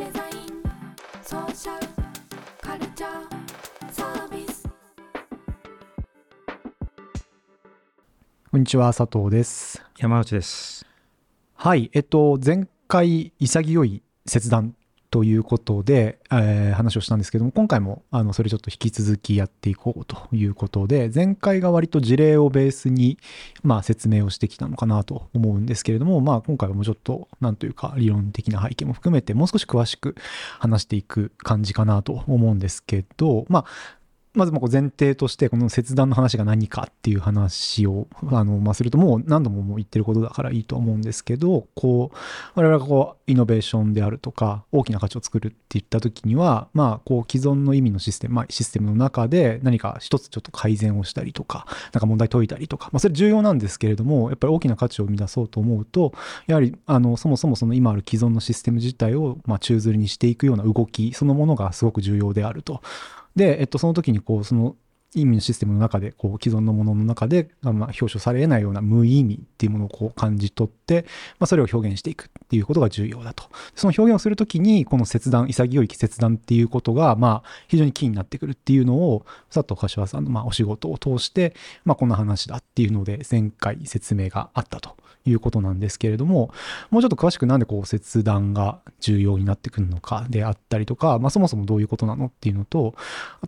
デザインソーシャルカルチャーサービスこんにちは、佐藤です。山内です。はい、えっと、前回、潔い切断ということで、えー話をしたんですけども、今回も、あの、それちょっと引き続きやっていこうということで、前回が割と事例をベースに、まあ、説明をしてきたのかなと思うんですけれども、まあ、今回はもうちょっと、なんというか、理論的な背景も含めて、もう少し詳しく話していく感じかなと思うんですけど、まあ、まずもう前提としてこの切断の話が何かっていう話をあの、まあ、するともう何度ももう言ってることだからいいと思うんですけどこう我々がこうイノベーションであるとか大きな価値を作るって言った時にはまあこう既存の意味のシステム、まあ、システムの中で何か一つちょっと改善をしたりとかなんか問題解いたりとか、まあ、それ重要なんですけれどもやっぱり大きな価値を生み出そうと思うとやはりあのそもそもその今ある既存のシステム自体をまあ宙づりにしていくような動きそのものがすごく重要であると。で、えっと、その時にこうその意味のシステムの中でこう既存のものの中で、まあ、表彰されないような無意味っていうものをこう感じ取って、まあ、それを表現していくっていうことが重要だと。その表現をするときにこの切断潔い切断っていうことがまあ非常にキーになってくるっていうのを佐藤柏さんのまあお仕事を通して、まあ、こんな話だっていうので前回説明があったということなんですけれどももうちょっと詳しくなんでこう切断が重要になってくるのかであったりとか、まあ、そもそもどういうことなのっていうのと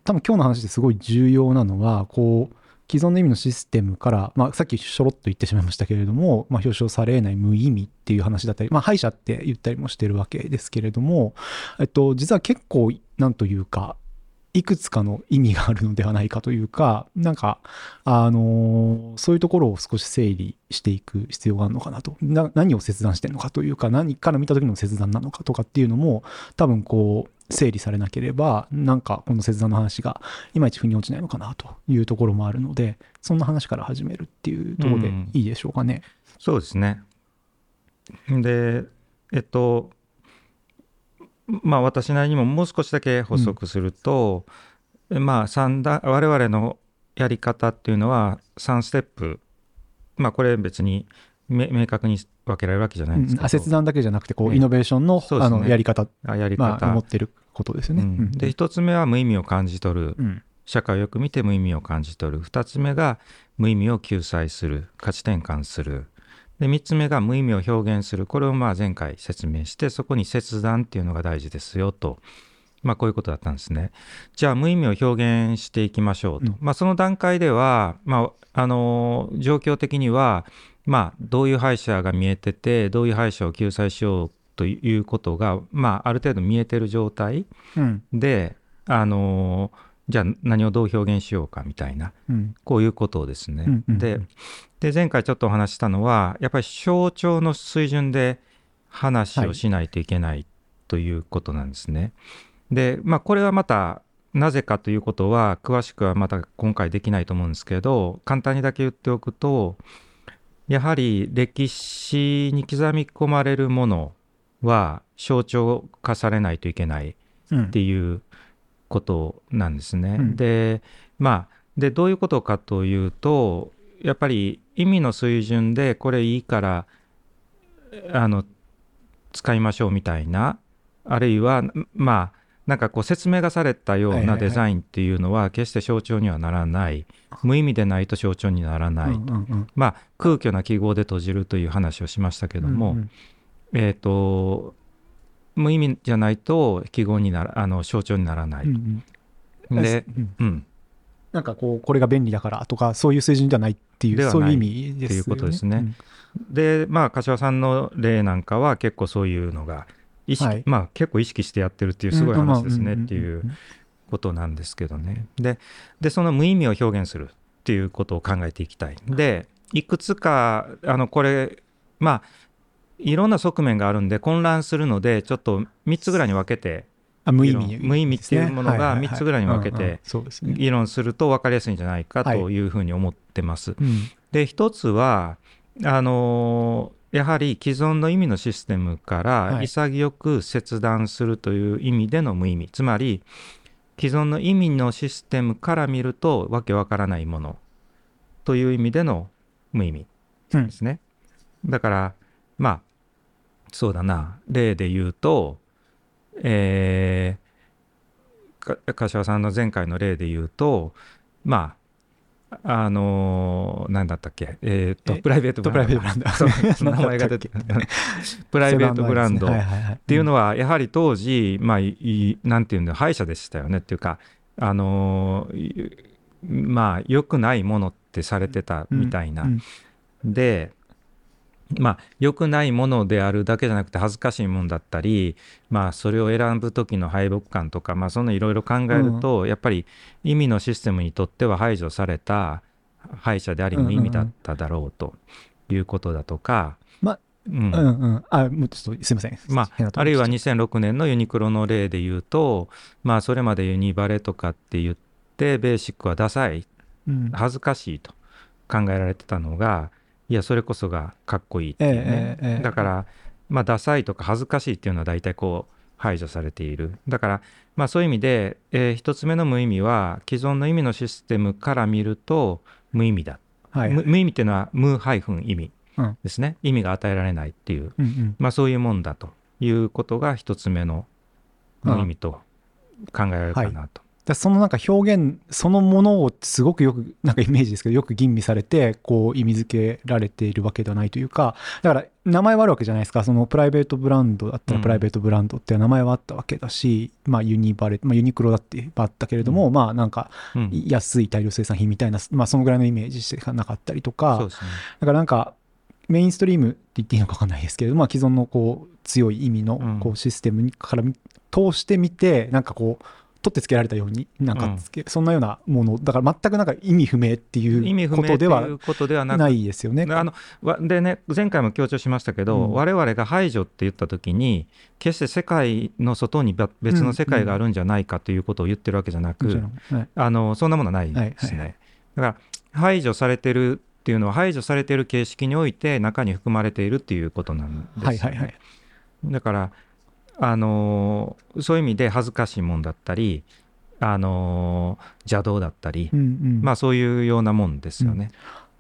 多分今日の話ですごい重要なのはこう既存の意味のシステムから、まあ、さっきちょろっと言ってしまいましたけれども、まあ、表彰されない無意味っていう話だったり、まあ、敗者って言ったりもしてるわけですけれども、えっと、実は結構なんというかいくつかの意味があるのではないかというかなんかあのそういうところを少し整理していく必要があるのかなとな何を切断してるのかというか何から見た時の切断なのかとかっていうのも多分こう整理されなければなんかこの切断の話がいまいち腑に落ちないのかなというところもあるのでそんな話から始めるっていうところでいいでしょうかね。そうですね。で、えっと、まあ私なりにももう少しだけ補足すると、まあ三段我々のやり方っていうのは3ステップ、まあこれ別にめ明確に分けられるわけじゃないんですけど、うん。切断だけじゃなくてこうねイノベーションの,、ね。のやり方、あやりま方、あ、思ってることですよね。うん。うん。で1つ目は無意味を感じ取る。うん。社会をよく見て無意味を感じ取る。2つ目が無意味を救済する。価値転換するで3つ目が無意味を表現するこれをまあ前回説明してそこに切断っていうのが大事ですよと。まあこういうことだったんですね。じゃあ無意味を表現していきましょうと。うんまあその段階では、まああの状況的には、まあどういう敗者が見えてて、どういう敗者を救済しようということが、まあある程度見えてる状態うんで、あのじゃあ何をどう表現しようかみたいな、うんこういうことをですね。うんうんでで、前回ちょっとお話ししたのは、やっぱり象徴の水準で話をしないといけないということなんですね。で、まあこれはまた、なぜかということは、詳しくはまた今回できないと思うんですけど、簡単にだけ言っておくと、やはり歴史に刻み込まれるものは象徴化されないといけないうんっていうことなんですね。うん。でまあでどういうことかというとやっぱり意味の水準でこれいいからあの使いましょうみたいなあるいはまあなんかこう説明がされたようなデザインっていうのは決して象徴にはならない。無意味でないと象徴にならない、まあ空虚な記号で閉じるという話をしましたけども、えっ、と無意味じゃないと記号にならあの象徴にならない。うんうん。で、うん。うん、なんかこうこれが便利だからとかそういう水準ではないっていうそういう意味ですよね。っていうことですね。でまあ柏さんの例なんかは結構そういうのが意識、はい。まあ結構意識してやってるっていうすごい話ですね。うんっていうことなんですけどね。ででその無意味を表現するっていうことを考えていきたい。でいくつかあのこれまあいろんな側面があるんで混乱するのでちょっと3つぐらいに分けてあ無意味、無意味っていうものがですねはいはいはい。三つぐらいに分けて。議論すると分かりやすいんじゃないかというふうに思ってます。うん。で一つはあのーやはり既存の意味のシステムからはい。潔く切断するという意味での無意味、つまり既存の意味のシステムから見るとわけわからないものという意味での無意味うんですね。だからまあそうだな。例で言うとえーか柏さんの前回の例で言うとまああのーなんだったっけ？えっとえプライベートブランド。プライベートブランド。名前が出てプライベートブランド。っ っていうのはやはり当時、まあ、いいなんていうんだ歯医者でしたよねっていうか、あのーいまあ良くないものってされてたみたいな。うん。でまあ良くないものであるだけじゃなくて恥ずかしいものだったり、まあ、それを選ぶ時の敗北感とか、まあ、そんないろいろ考えると、やっぱり意味のシステムにとっては排除された歯医者であり無意味だっただろうということだとか。まうん。うんうん。あもうちょっとすいません。ま変なとこあるいは来ちゃっ2006年のユニクロの例で言うと、まあ、それまでユニバレとかって言ってベーシックはダサい恥ずかしいと考えられてたのがいやそれこそがかっこいいっていうね、ええええええ。だから、まあ、ダサいとか恥ずかしいっていうのは大体こう排除されている。だから、まあ、そういう意味で、えー一つ目の無意味は既存の意味のシステムから見ると無意味だ、はい。無無意味っていうのは無ハイフン意味うん。ですね、意味が与えられないっていう。うんうん。まあ、そういうもんだということが一つ目の無意味と考えられるかなと。だそのなんか表現そのものをすごくよくなんかイメージですけどよく吟味されてこう意味付けられているわけではないというかだから名前はあるわけじゃないですか。そのプライベートブランドだったらうん。プライベートブランドっていう名前はあったわけだし、まあユニバレ、まあ、ユニクロだってあったけれども、まあなんかうん。安い大量生産品みたいな、まあそのぐらいのイメージしかなかったりとか。ね。だからなんかメインストリームって言っていいのか分かんないですけれども、まあ、既存のこう強い意味のうん。こうシステムにからみ通してみてなんかこう取ってつけられたようになんかつけ、そんなようなものだから全くなんか意味不明ってい意味うことではうことではないですよね。あのわでね前回も強調しましたけど、うん我々が排除って言った時に決して世界の外にば別の世界があるんじゃないかということを言ってるわけじゃなく、もちろんはいあのそんなものはないですね。はいはいだから排除されてるっていうのは排除されてる形式において中に含まれているっていうことなんですよね。はいはいはいだから、あのーそういう意味で恥ずかしいもんだったり、あのー邪道だったり、うんうん。まあそういうようなもんですよね。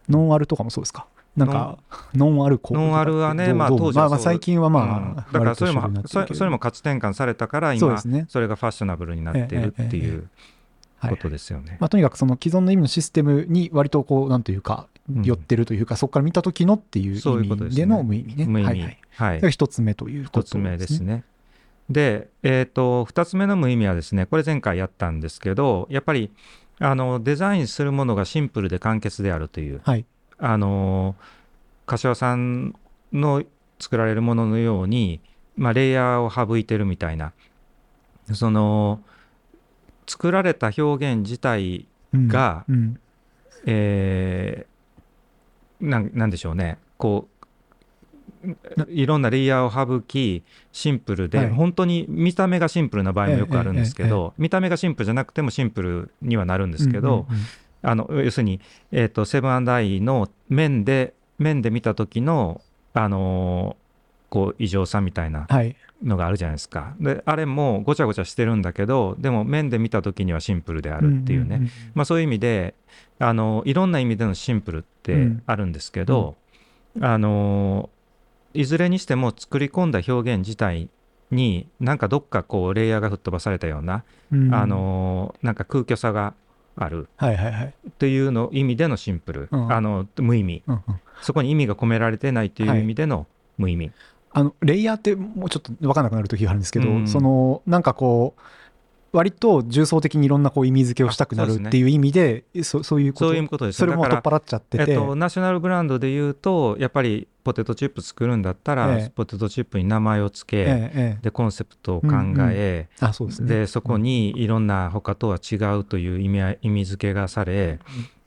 ノンアルとかもそうですか？なんかノン。アルコーノンアルはねまあ当時はまあまあ最近はまあ、うん。だからそれもそれも価値転換されたから今それがファッショナブルになっているっていうはい。ことですよね。まあ、とにかくその既存の意味のシステムに割とこうなんというかうん。寄ってるというか、そこから見た時のっていうそういう意ことですね。味での無意味ね。無意味。はいはい、一つ目ということ一つ目ですね。で、えー、と2つ目の無意味はですねこれ前回やったんですけどやっぱりあのデザインするものがシンプルで簡潔であるというはい。あの柏さんの作られるもののように、まあ、レイヤーを省いてるみたいなその作られた表現自体、うん。がうん。えーでしょうね。こなういろんなレイヤーを省きシンプルで、はい。本当に見た目がシンプルな場合もよくあるんですけど、見た目がシンプルじゃなくてもシンプルにはなるんですけど、うんうんうんあの要するに、えー、とセブンアイの面で面で見た時の、あのーこう異常さみたいなはい。のがあるじゃないですか。であれもごちゃごちゃしてるんだけどでも面で見た時にはシンプルであるっていうね、んんんまあ、そういう意味であのいろんな意味でのシンプルってあるんですけど、あのいずれにしても作り込んだ表現自体になんかどっかこうレイヤーが吹っ飛ばされたような、うん。あのなんか空虚さがある。はいはいはい。というの意味でのシンプル、うんあの無意味。うんうん。そこに意味が込められてないという意味での無意味、あのレイヤーってもうちょっと分かんなくなる時があるんですけど、うん。そのなんかこう割と重層的にいろんなこう意味付けをしたくなるっていう意味でそそういうこと。そういうことですそれも取っ払っちゃってて、えっと、ナショナルブランドで言うとやっぱりポテトチップ作るんだったら、ええ。ポテトチップに名前を付け、えでコンセプトを考え、あそうでそこにいろんな他とは違うという意味意味付けがされ、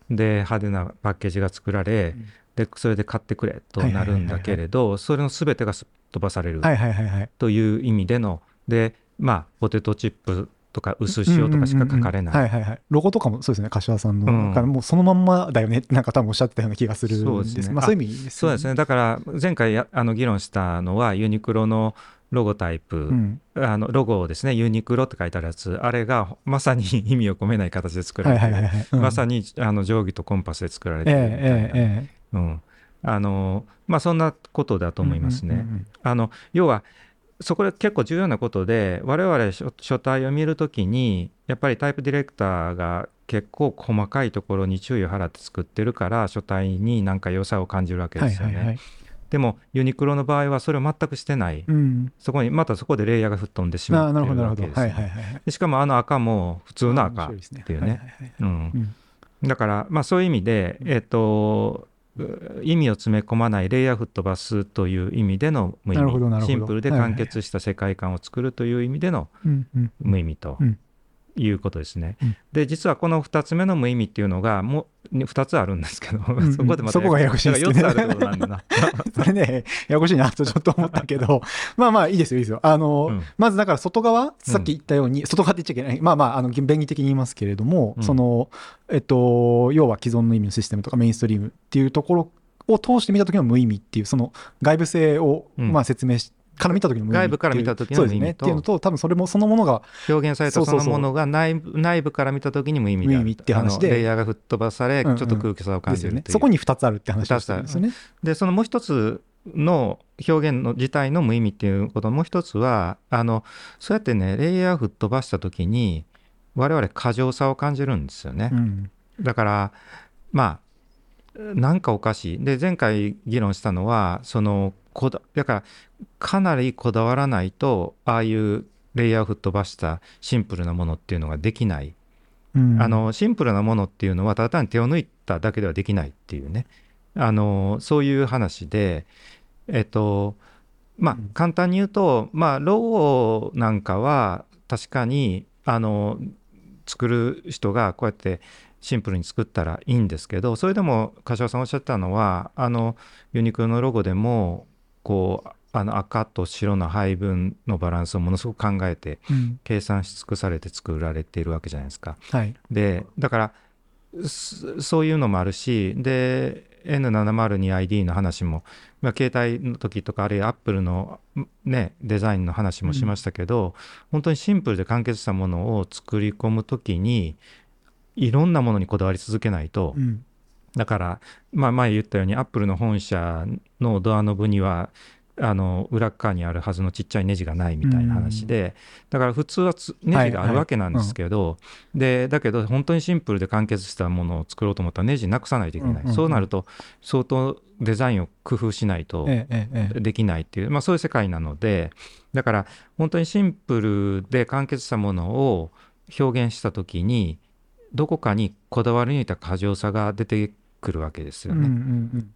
で派手なパッケージが作られ、うん。でそれで買ってくれとなるんだけれどそれの全てがすっ飛ばされる。という意味でのでまあポテトチップとか薄塩とかしか書かれない。はいはいはい。ロゴとかもそうですね柏さんの、うん。だからもうそのまんまだよね なんか多分おっしゃってたような気がするんですそうですね。まあ、そういう意味ですそうですね。ねだから前回やあの議論したのはユニクロのロゴタイプ、うん。あのロゴをですねユニクロって書いてあるやつ。あれがまさに 意味を込めない形で作らはいれてまさにあの定規とコンパスで作られてえるみたいな、ええええうん。あのまあ、そんなことだと思いますね。あの要はそこで結構重要なことで我々書書体を見るときにやっぱりタイプディレクターが結構細かいところに注意を払って作ってるから書体になんか良さを感じるわけですよね。はいはいはい。でもユニクロの場合はそれを全くしてない、うん。そこにまたそこでレイヤーが吹っ飛んでしまああ、っ。わけですしかもあの赤も普通の赤っていうねだから、まあ、そういう意味で、えっとう意味を詰め込まないレイヤー吹っ飛ばすという意味での無意味。シンプルで完結した世界観を作るという意味での無意味と。うんいうことですね。うん。で実はこの2つ目の無意味っていうのがもう2つあるんですけど、んうん。そこでまたそこがややこしい。ですね。だから4つあるってことなんだな。それね、ややこしいなとちょっと思ったけど、まあまあいいですよ、いいですよ。あの、うん。まずだから外側、さっき言ったように、外側って言っちゃいけない。まあまあ、あの、便宜的に言いますけれども、うん。その、えっと、要は既存の意味のシステムとかメインストリームっていうところを通して見た時の無意味っていう、その外部性を、うん。まあ説明し、から見た時の。外部から見た時の無意味とね。っていうのと、多分それもそのものが、表現されたそのものが内部から見た時に無意味であるって話でレイヤーが吹っ飛ばされ、うんうんちょっと空気さを感じるという。そこに2つあるって話ですよね。でそのもう一つの表現の自体の無意味っていうこともう一つはあのそうやってねレイヤー吹っ飛ばした時に我々過剰さを感じるんですよね。うん。だからまあなんかおかしい。で前回議論したのはそのこだだからかなりこだわらないとああいうレイヤーを吹っ飛ばしたシンプルなものっていうのができない、うん。あ、のシンプルなものっていうのはただ単に手を抜いただけではできないっていうね。あのそういう話でえっとまあうん。簡単に言うとまあロゴなんかは確かにあの作る人がこうやってシンプルに作ったらいいんですけどそれでも柏さんおっしゃったのはあのユニクロのロゴでもこうあの赤と白の配分のバランスをものすごく考えてうん計算し尽くされて作られているわけじゃないですか。はい。でだからそそういうのもあるしで N702ID の話も、まあ、携帯の時とかあるいはアップルの、ね、デザインの話もしましたけど、本当にシンプルで完結したものを作り込む時にいろんなものにこだわり続けないと、うん。だから、まあ、前言ったようにアップルの本社のドアノブにはあの裏側にあるはずのちっちゃいネジがないみたいな話で、だから普通はつネジがあるわけなんですけど、でだけど本当にシンプルで完結したものを作ろうと思ったらネジなくさないといけない、そうなると相当デザインを工夫しないと。できないっていう、まあ、そういう世界なのでだから本当にシンプルで完結したものを表現した時にどこかにこだわり抜いた過剰さが出てくるわけですよね。うんうんうん。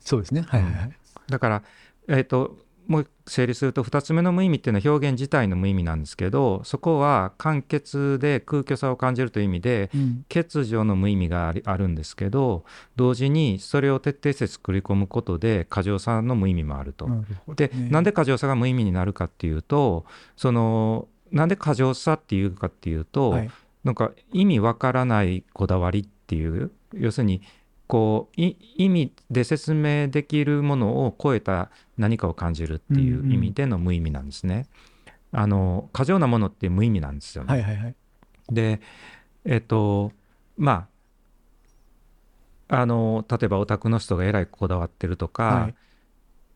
そうですね。はいはいはい。だから、えー、ともう整理すると2つ目の無意味っていうのは表現自体の無意味なんですけどそこは簡潔で空虚さを感じるという意味でうん欠如の無意味があるんですけど同時にそれを徹底して作り込むことで過剰さの無意味もあると。なるほどで、ねなんで過剰さが無意味になるかっていうとそのなんで過剰さっていうかっていうと、はいなんか意味わからないこだわりっていう要するにこうい意味で説明できるものを超えた何かを感じるっていう意味での無意味なんですね。あの過剰なものって無意味なんですよね。はいはいはい。でえっとまああの例えばお宅の人がえらいこだわってるとか、はい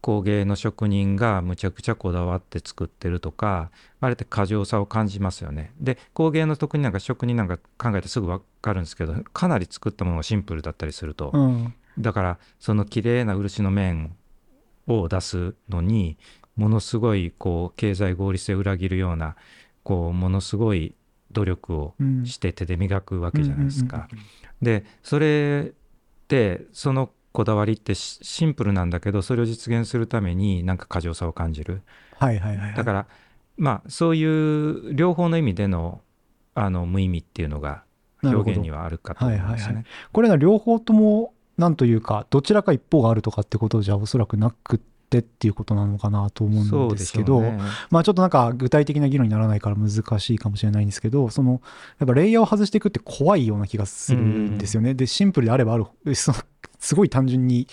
工芸の職人がむちゃくちゃこだわって作ってるとかあれって過剰さを感じますよね。で工芸の特になんか職人なんか考えてすぐ分かるんですけどかなり作ったものがシンプルだったりすると、うん。だからその綺麗な漆の面を出すのにものすごいこう経済合理性を裏切るようなこうものすごい努力をうんして手で磨くわけじゃないですか。でそれってそのこだわりってシシンプルなんだけどそれを実現するためになんか過剰さを感じるはいはいはいはい。だからまあそういう両方の意味でのあの無意味っていうのが表現にはあるかと思いますはいはいね。これが両方とも、なんというか、どちらか一方があるとかってことじゃおそらくなくってっていうことなのかなと思うんですでけど、すね。まあちょっとなんか具体的な議論にならないから難しいかもしれないんですけど、その、やっぱレイヤーを外していくって怖いような気がするんですよね。で、シンプルであればある、そのすごい単純に、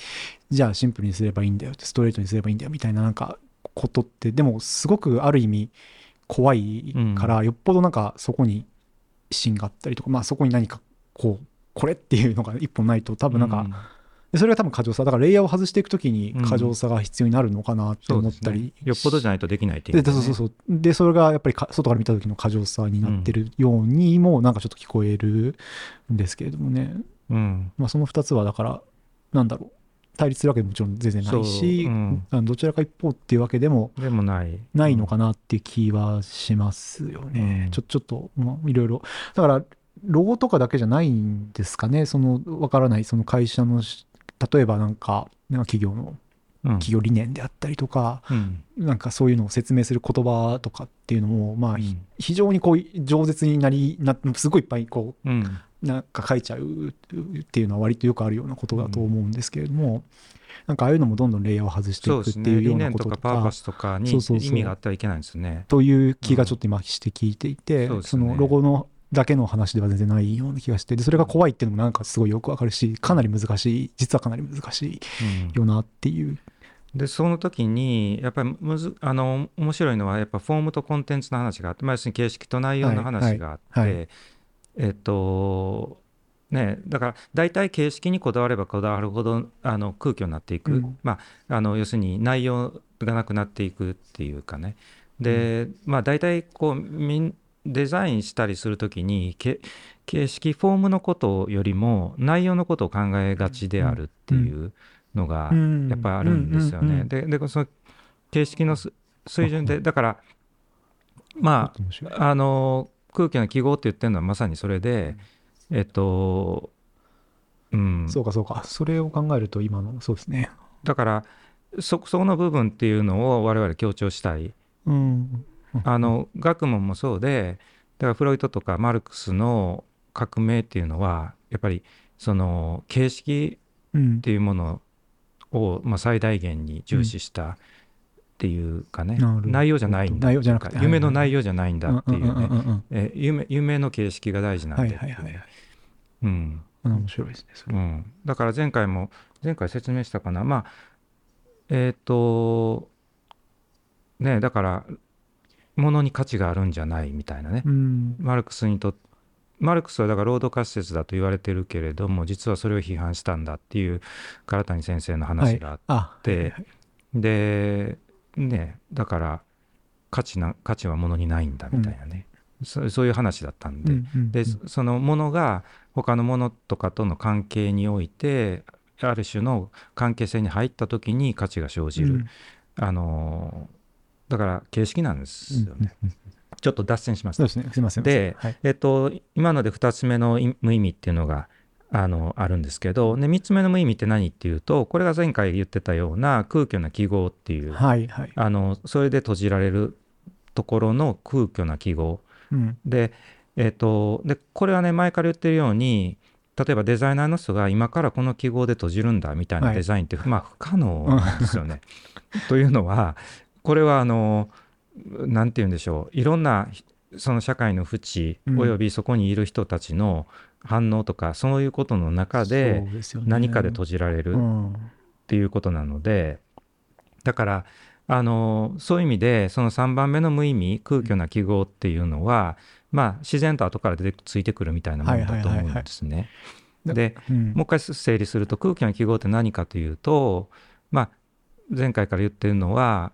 じゃあシンプルにすればいいんだよ、ストレートにすればいいんだよみたいななんかことって、でもすごくある意味怖いから、よっぽどなんかそこに芯があったりとか、まあそこに何かこう、これっていうのが一本ないと多分なんか、でそれが多分過剰さだからレイヤーを外していくときに過剰さが必要になるのかなって思ったり、そうですね。よっぽどじゃないとできないっていうね、そうそうそう。でそれがやっぱりか外から見た時の過剰さになってるようにもなんかちょっと聞こえるんですけれどもね、うん、まあ、その2つはだからなんだろう対立するわけでももちろん全然ないし、そううんあのどちらか一方っていうわけでもでもない。ないのかなって気はしますよね。うんちょちょっと、まあ、いろいろ。だから、ロゴとかだけじゃないんですかね。その、わからない、その会社のし、例えばなんか、なんか企業の、うん、企業理念であったりとか、うんなんかそういうのを説明する言葉とかっていうのも、まあ、ひうん非常にこう、饒舌になり、なすごいいっぱいこう、うんなんか書いちゃうっていうのは割とよくあるようなことだと思うんですけれども、なんかああいうのもどんどんレイヤーを外していくっていうような念こととかとかパーパ、スとかにそうそうそう意味があってはいけないんですよね。という気がちょっと今して聞いていて、そうですねそのロゴのだけの話では全然ないような気がして、でそれが怖いっていうのもなんかすごいよくわかるし、かなり難しい、実はかなり難しいうんよなっていう。でその時にやっぱりむずあの面白いのはやっぱフォームとコンテンツの話があって、まあ、要するに形式と内容の話があって、はいはいはえっとねだから大体形式にこだわればこだわるほどあの空虚になっていく、うん。まあ、あの要するに内容がなくなっていくっていうかね。で、まあ大体こうみんデザインしたりする時にけ形式フォームのことよりも内容のことを考えがちであるっていうのが、やっぱあるんですよね。うんうんうんででその形式のす水準でだからまああの空気の記号って言ってるのはまさにそれで、えっとうんそうかそうか。それを考えると今の、そうですね。だからそそこの部分っていうのを我々強調したいうん。あの学問もそうでだからフロイトとかマルクスの革命っていうのはやっぱりその形式うんっていうものを、まあ、最大限に重視したっていうかね、内容じゃないんだ。夢の内容じゃないんだっていうね、え夢夢の形式が大事なんだはいっていう。はいはいはい。うんうん。面白いですね。それ。うん、だから前回も前回説明したかな。まあえっ、とねだから物に価値があるんじゃないみたいなね、うん。マルクスにとマルクスはだから労働仮説だと言われてるけれども実はそれを批判したんだっていう唐谷先生の話があって、はい。でねだから価値な価値は物にないんだみたいなね、そそういう話だったんで、うんうんでそそのものが他のものとかとの関係においてある種の関係性に入った時に価値が生じる、うん。あのだから形式なんですよね、うんうんうんちょっと脱線しましたでえっと、今ので2つ目の意無意味っていうのがあのあるんですけどで3つ目の無意味って何っていうとこれが前回言ってたような空虚な記号っていう、はいはい。あのそれで閉じられるところの空虚な記号。うん。で,、えっとでこれはね前から言ってるように例えばデザイナーの人が今からこの記号で閉じるんだみたいなはい。デザインって、まあ不可能なんですよね。というのはこれはあのなんて言うんでしょう。いろんなその社会の淵うん。およびそこにいる人たちの反応とか、そういうことの中で何かで閉じられるうん。っていうことなのでだからあのそういう意味でその3番目の無意味空虚な記号っていうのは、まあ自然と後から出てついてくるみたいなものだと思うんですね。はいでうん。もう一回整理すると空気の記号って何かというと、まあ、前回から言ってるのは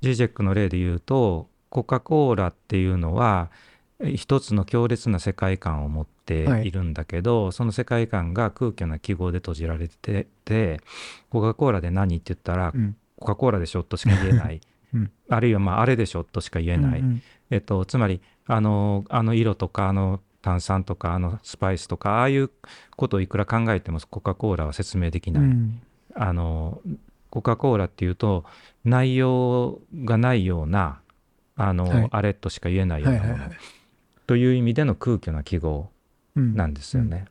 GJEC の例で言うとコカ・コーラっていうのはえ一つの強烈な世界観を持ってい。るんだけど、その世界観が空虚な記号で閉じられててコカ・コーラで何って言ったら、うん。コカ・コーラでしょとしか言えない、うん。あるいはまああれでしょとしか言えない、うんうん。えっと、つまりあのあの色とかあの炭酸とかあのスパイスとかああいうことをいくら考えてもコカ・コーラは説明できない、うん。あのコカ・コーラっていうと内容がないようなあの、はい。あれとしか言えないようなもの、はいはいはいという意味での空虚な記号うん。なんですよね。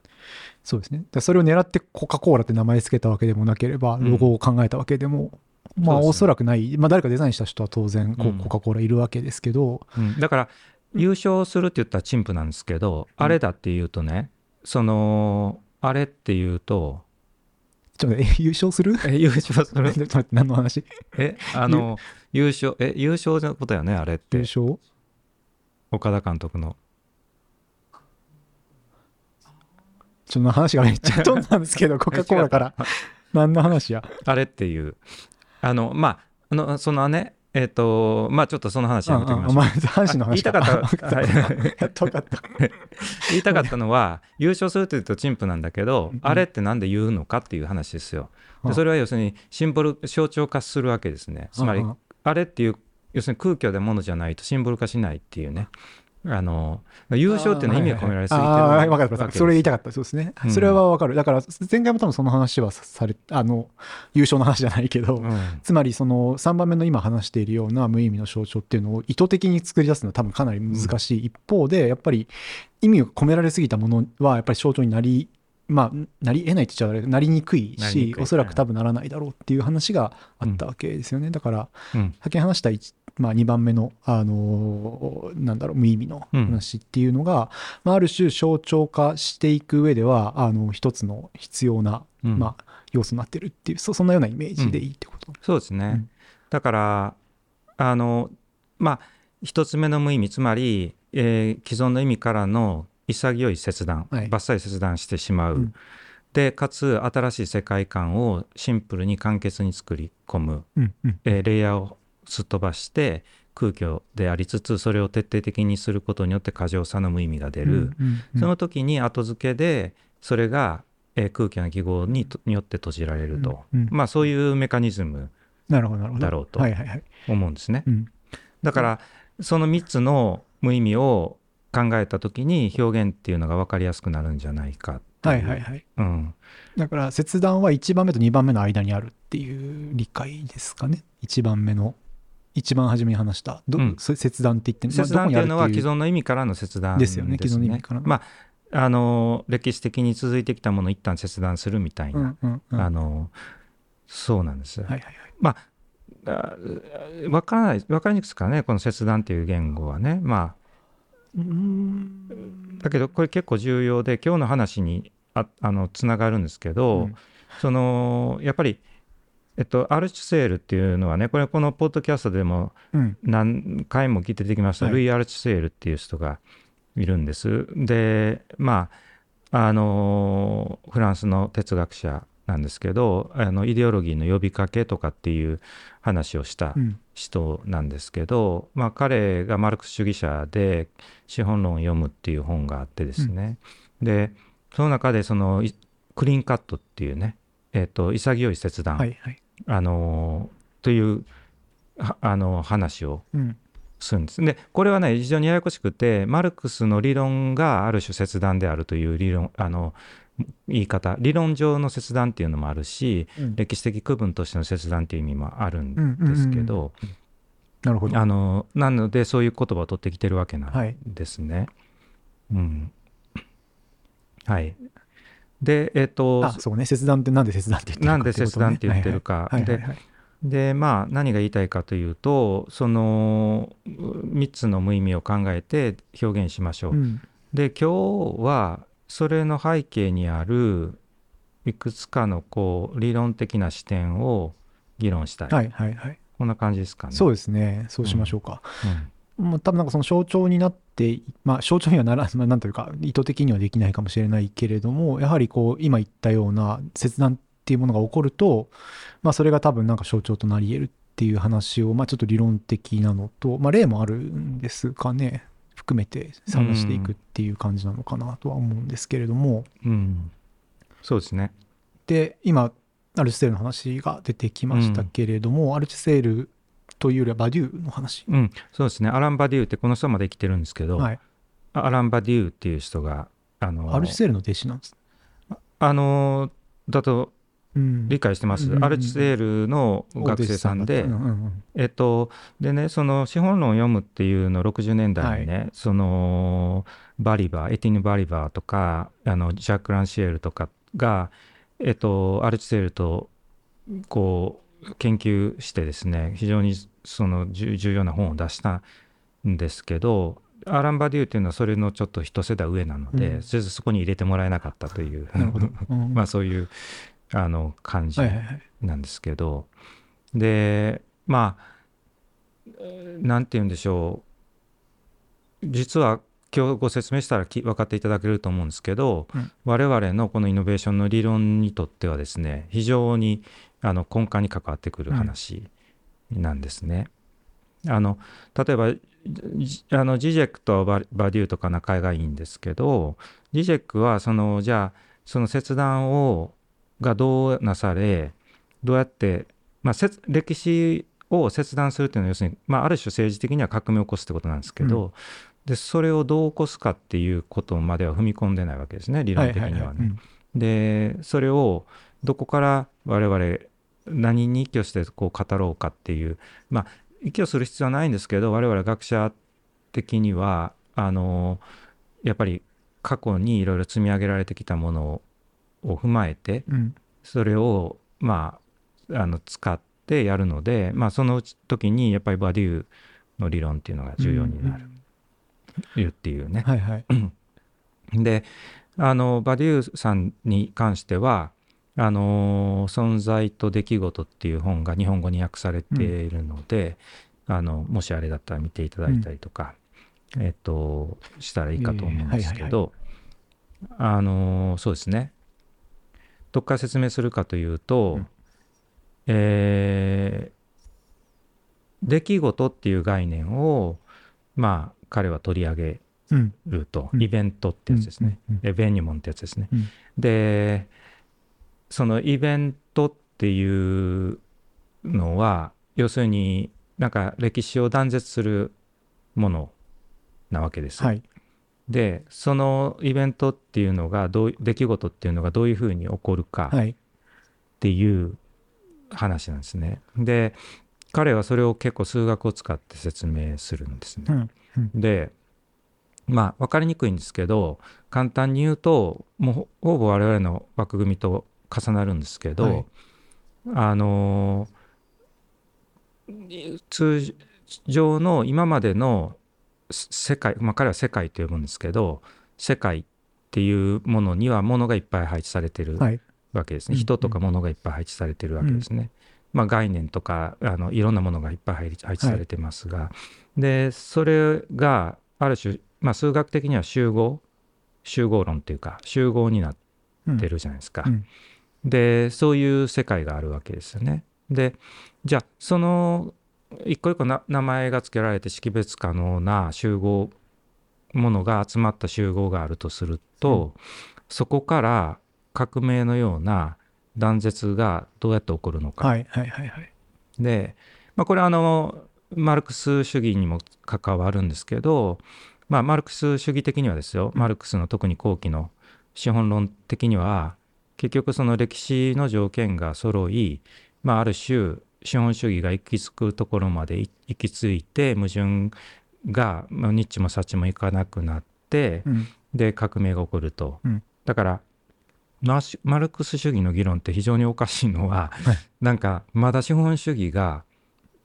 そうですね。でそれを狙ってコカ・コーラって名前つけたわけでもなければ、うん。ロゴを考えたわけでも、まあそうですね。おそらくない、まあ誰かデザインした人は当然コカ・コーラいるわけですけど、うん。だから優勝するって言ったら陳腐なんですけど、うん。あれだっていうとねそのあれっていうとちょっと優勝する？え優勝する？ちょっと待って、何の話？えあの優勝え優勝のことやねあれって。優勝？岡田監督のちょっと話がめっちゃ飛んだんですけど、コカ・コーラから。何の話や？あれっていう。あのまああのそのねえっ、とまあちょっとその話やめときましょう。お前阪神の話あ言いたかった。やっと分かった。言いたかったのは優勝するというと陳腐なんだけど、うん。あれってなんで言うのかっていう話ですよ。うん。でそれは要するにシンボル象徴化するわけですね。つまりあれっていう要するに空虚でものじゃないとシンボル化しないっていうね。あの優勝っていうのは意味が込められすぎてる。わけですそれ言いたかった。そうですね、うん。それは分かる。だから前回も多分その話はさされあの優勝の話じゃないけど、うん。つまりその3番目の今話しているような無意味の象徴っていうのを意図的に作り出すのは多分かなり難しい、一方でやっぱり意味を込められすぎたものはやっぱり象徴になりまあなり得ないって言っちゃあれだけどなりにくいなりにくおそらく多分ならないだろうっていう話があったわけですよね、だからうん。先に話した一まあ、2番目の、あのーなんだろう無意味の話っていうのが、まあ、ある種象徴化していく上ではあの一つの必要な、うん。まあ、要素になってるっていうそそんなようなイメージでいいってこと、そうですね、うん。だからあのまあ一つ目の無意味つまり、えー既存の意味からの潔い切断、はい。バッサリ切断してしまう、うん。でかつ新しい世界観をシンプルに簡潔に作り込む、うんうん。えーレイヤーをすっ飛ばして空虚でありつつそれを徹底的にすることによって過剰さの無意味が出る、その時に後付けでそれが、えー空虚な記号にとによって閉じられると、うんうん。まあそういうメカニズムだろうと思うんですね。うん。だからその3つの無意味を考えた時に表現っていうのが分かりやすくなるんじゃないかはいはいはい。うん、だから切断は1番目と2番目の間にあるっていう理解ですかね。1番目の一番初めに話した。ど、うん。そ切断って言ってまあ切断っていうのは既存の意味からの切断ですよね既存の意味からのまああの歴史的に続いてきたものを一旦切断するみたいな、うんうんうん。あのそうなんです、はいはいはい。まああ分からない分かりにくいですからねこの切断っていう言語はね。まあだけどこれ結構重要で今日の話にああのつながるんですけど、うん。そのやっぱりえっと、アルチュセールっていうのはね、これ、このポッドキャストでもうん。何回も聞いて出てきました、はい。ルイ・アルチュセールっていう人がいるんです。で、まあ、あのフランスの哲学者なんですけど、あのイデオロギーの呼びかけとかっていう話をしたうん。人なんですけど、まあ、彼がマルクス主義者で「資本論を読む」っていう本があってですね、でその中でそのいクリーンカットっていうね、えっと潔い切断、はいはいあのというはあの話をうんするんです。でこれはね非常にややこしくてマルクスの理論がある種切断であるという理論あの言い方理論上の切断っていうのもあるしうん歴史的区分としての切断っていう意味もあるんですけど、なるほどあのなのでそういう言葉を取ってきてるわけなんはいですね。うん、はい。でえっ、とあそうね。切断ってなんで切断って言ってるかなんで切断って言ってるか。はいはいはい。はいでまあ何が言いたいかというとその3つの無意味を考えて表現しましょう。うん。で今日はそれの背景にあるいくつかのこう理論的な視点を議論したい、はいはいはい。こんな感じですかね。そうですね。そうしましょうか。うんまあ多分なんかその象徴になってまあ象徴にはなら まあなんというか意図的にはできないかもしれないけれどもやはりこう今言ったような切断っていうものが起こるとまあそれが多分なんか象徴となり得るっていう話をまあちょっと理論的なのとまあ例もあるんですかね。含めて話していくっていう感じなのかなとは思うんですけれども、うん。そうですね。で今アルチセールの話が出てきましたけれども、アルチセールというよりはバデューの話、うん、そうですね。アラン・バデューってこの人はまだ生きてるんですけど、はい、アラン・バデューっていう人があのアルチセールの弟子なんです、あのだとうん、理解してます、うん。アルチセールの学生さんで、うんうんうん。えっと、でね、その資本論を読むっていうのを60年代にね、そのバリバー、エティヌ・バリバーとか、あのジャック・ランシエルとかが、えっと、アルチセールとこう研究してですね、非常にその重重要な本を出したんですけど、アラン・バデューっていうのはそれのちょっと一世代上なので、うん。それでそこに入れてもらえなかったという、まあそういうあの感じなんですけど、でまあえーなんて言うんでしょう。実は今日ご説明したらき分かっていただけると思うんですけど、うん。我々のこのイノベーションの理論にとってはですね非常にあの根幹に関わってくる話なんですね。あの例えばじあのジジェクとババデューとか仲がいいんですけどジジェクはそのじゃあその切断をがどうなされどうやって、まあ、歴史を切断するっていうのは要するに、まあ、ある種政治的には革命を起こすってことなんですけど、でそれをどう起こすかっていうことまでは踏み込んでないわけですね理論的にはね。でそれをどこから我々何に依拠してこう語ろうかっていうまあ依拠する必要はないんですけど我々学者的にはあのやっぱり過去にいろいろ積み上げられてきたものを踏まえてうんそれをまああの使ってやるので、まあ、その時にやっぱりバデューの理論っていうのが重要になるっていうね。はいはい。であのバデューさんに関しては「あの存在と出来事」っていう本が日本語に訳されているので、あのもしあれだったら見ていただいたりとか、えっとしたらいいかと思うんですけど、あのそうですね。どっから説明するかというと、うん。えー出来事っていう概念をまあ彼は取り上げうん。ると、うん。イベントってやつですね、うん。ベニュモンってやつですね、うん。でそのイベントっていうのは要するになんか歴史を断絶するものなわけです、はい。でそのイベントっていうのがどう出来事っていうのがどういうふうに起こるかはい。っていう話なんですねで彼はそれを結構数学を使って説明するんですね、うん。でまあ分かりにくいんですけど簡単に言うともうほほぼ我々の枠組みと重なるんですけど、はいあのー通常の今までのせ世界、まあ、彼は世界と呼ぶんですけど世界っていうものにはものがいっぱい配置されてるはい。わけですね、うん人とか物がいっぱい配置されてるわけですね。まあ、概念とかあのいろんなものがいっぱい配置されてますが、でそれがある種、まあ、数学的には集合集合論というか集合になってるじゃないですか。うんでそういう世界があるわけですよね。でじゃあその一個一個な名前が付けられて識別可能な集合ものが集まった集合があるとすると、そこから革命のような断絶がどうやって起こるのか。はい。はい。はい。はい。で、まあ、これはあのマルクス主義にも関わるんですけど、まあ、マルクス主義的にはですよマルクスの特に後期の資本論的には結局その歴史の条件が揃い、まあ、ある種資本主義が行き着くところまでい行き着いて矛盾が、まあ、ニッチもサッチもいかなくなって、うん。で革命が起こると、うん。だからマルクス主義の議論って非常におかしいのは、はい。なんかまだ資本主義が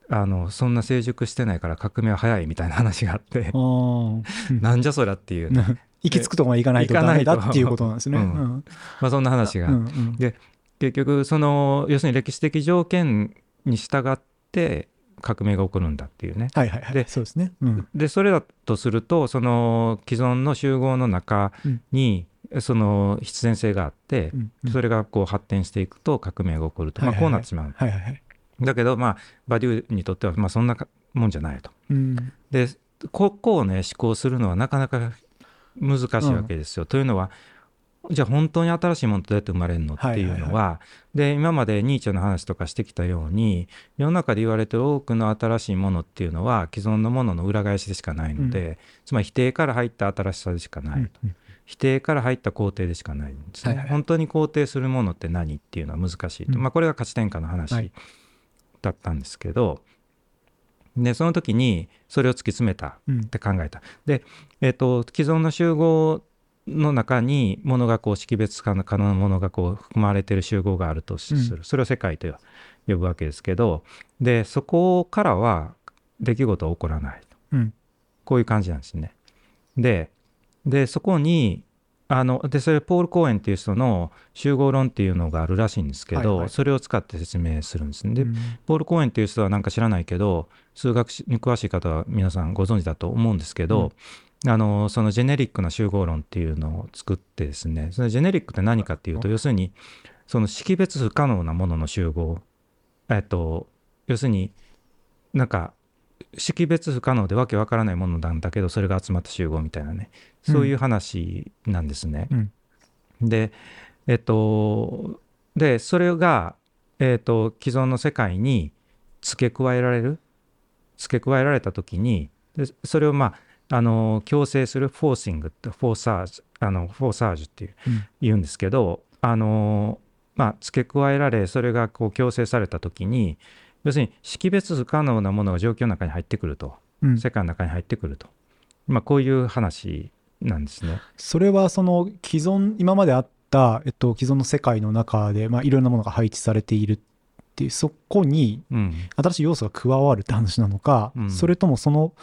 あのそんな成熟してないから革命は早いみたいな話があって。なんじゃそりゃっていう、ね 行き着くとこまで行かないとダメだっていうことなんですね。まあ、そんな話が、うんうん結局その要するに歴史的条件に従って革命が起こるんだっていうねはいはいはい。でそうですね。うん。でそれだとするとその既存の集合の中に、その必然性があって、うんうんそれがこう発展していくと革命が起こると、まあ、こうなってしまう。はいはいはい。だけど、まあ、バデューにとっては、まあ、そんなかもんじゃないと。うん。で、ここをね、思考するのはなかなか難しいわけですよ。というのは、じゃあ本当に新しいものってどうやって生まれるのっていうのは,、はいで今までニーチェの話とかしてきたように世の中で言われてる多くの新しいものっていうのは既存のものの裏返しでしかないので、つまり否定から入った新しさでしかないと、うん否定から入った肯定でしかないんですね、はいはい。本当に肯定するものって何っていうのは難しいと、うん。まあこれが価値転換のは話い。だったんですけど、でその時にそれを突き詰めたうん。って考えた。で、えっと既存の集合の中にものがこう識別可能なものがこう含まれている集合があるとする、うそれを世界と呼ぶわけですけどでそこからは出来事は起こらないと。うん。こういう感じなんですね。ででそこにあのでそれポール・コーエンっていう人の集合論っていうのがあるらしいんですけど、はいはい。それを使って説明するんですね。で、うん。ポール・コーエンっていう人はなんか知らないけど数学に詳しい方は皆さんご存知だと思うんですけど、あのそのジェネリックな集合論っていうのを作ってですねそのジェネリックって何かっていうと要するにその識別不可能なものの集合。えっと要するになんか識別不可能でわけわからないものなんだけどそれが集まった集合みたいなね。そういう話なんですね。うん。でえっとでそれが、えっと、既存の世界に付け加えられる？付け加えられた時にでそれをまああの強制するフォーシングってフォーサージあのフォーサージュっていううん。言うんですけどあのまあ付け加えられそれがこう強制された時に要するに識別不可能なものが状況の中に入ってくると。うん。世界の中に入ってくると、まあ、こういう話なんですね。それはその既存今まであった、えっと、既存の世界の中で、まあ、いろんなものが配置されているっていうそこにうん。新しい要素が加わるって話なのか、うん。それともその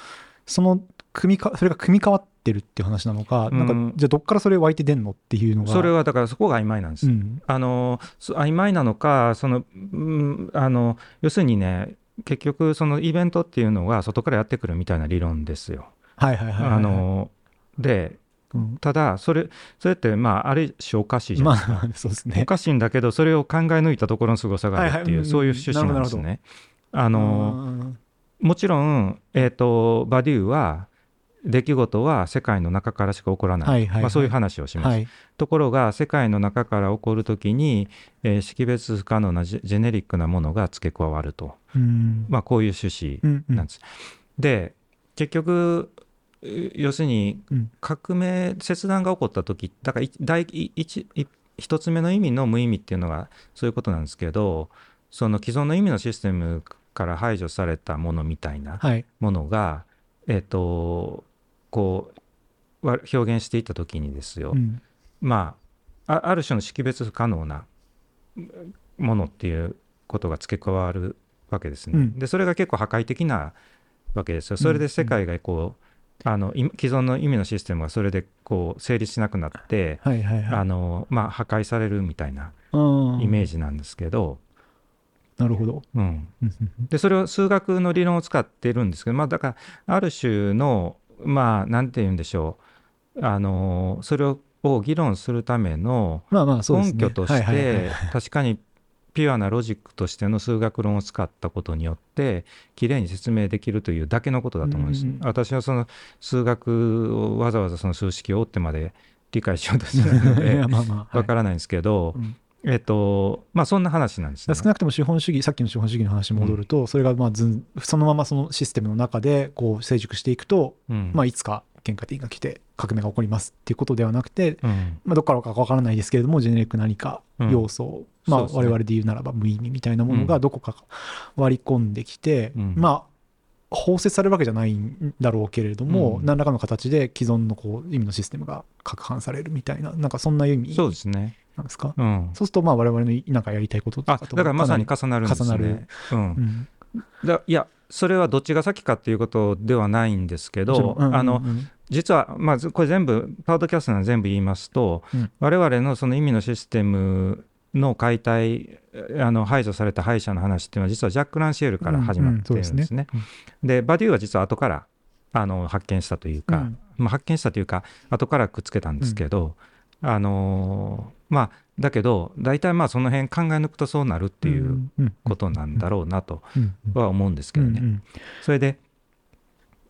その組みかそれが組み替わってるっていう話なのか、なん。うんかじゃあどっからそれ湧いて出んのっていうのが。それはだからそこが曖昧なんです。うん。あのそ曖昧なのかその、うんあの要するにね結局そのイベントっていうのが外からやってくるみたいな理論ですよ。はいはいはいはい、あのでうん。ただそれそれってまあある種おかしいじゃないですか。まあそうですおねかしいんだけどそれを考え抜いたところの凄さがあるっていう、はいはい。うん。そういう趣旨なんですね。あのうんもちろん、えー、とバデューは出来事は世界の中からしか起こらない、はいはいはい。まあ、そういう話をします。はい。ところが世界の中から起こるときに、えー識別不可能なジェネリックなものが付け加わると、うん。まあ、こういう趣うんうん。旨なんです。で結局え要するにうん。革命切断が起こった時だから一一一つ目の意味の無意味っていうのがそういうことなんですけどその既存の意味のシステムから排除されたものみたいなはい。ものが、えっ、とこうわ表現していった時にですよ、うん。まあ、あある種の識別不可能なものっていうことが付け加わるわけですね。うん。でそれが結構破壊的なわけですよ。それで世界がこう、あのい既存の意味のシステムがそれでこう成立しなくなって、はいはいはい。あのまあ、破壊されるみたいなうんイメージなんですけど、なるほど。うん、うん。うん。でそれを数学の理論を使ってるんですけど、まあ、だからある種のまあなんて言うんでしょう。あのそれをを議論するための根拠として確かにピュアなロジックとしての数学論を使ったことによってきれいに説明できるというだけのことだと思うんです、うんうん私はその数学をわざわざその数式を追ってまで理解しようとしないの いでわからないんですけど、うんえっとまあそんな話なんですね。少なくとも資本主義さっきの資本主義の話に戻ると、それがまあずんそのままそのシステムの中でこう成熟していくと、うん。まあ、いつか喧嘩的が来て革命が起こりますっていうことではなくて、うん。まあ、どこからかわからないですけれどもジェネリック何かうん。要素を、まあ、我々で言うならば無意味みたいなものうん。がどこか割り込んできて、うん。まあ包摂されるわけじゃないんだろうけれども、うん。何らかの形で既存のこう意味のシステムが拡販されるみたいななんかそんな意味そうですね。なんですか？うん。そうするとまあ我々のなんかやりたいこととあかとだからまさにか重なるんですね。重なる。うん。うん。だいやそれはどっちが先かっていうことではないんですけど、うんうんうんあの実は、まあ、ずこれ全部パウドキャストなんで全部言いますと、うん。我々のその意味のシステムの解体あの排除された敗者の話っていうのは実はジャック・ランシエルから始まってるんですね。うんうんですねでバデューは実は後からあの発見したというか、うん。まあ、発見したというか後からくっつけたんですけど、あのーまあだけど大体まあその辺考え抜くとそうなるっていうことなんだろうなとは思うんですけどね。それで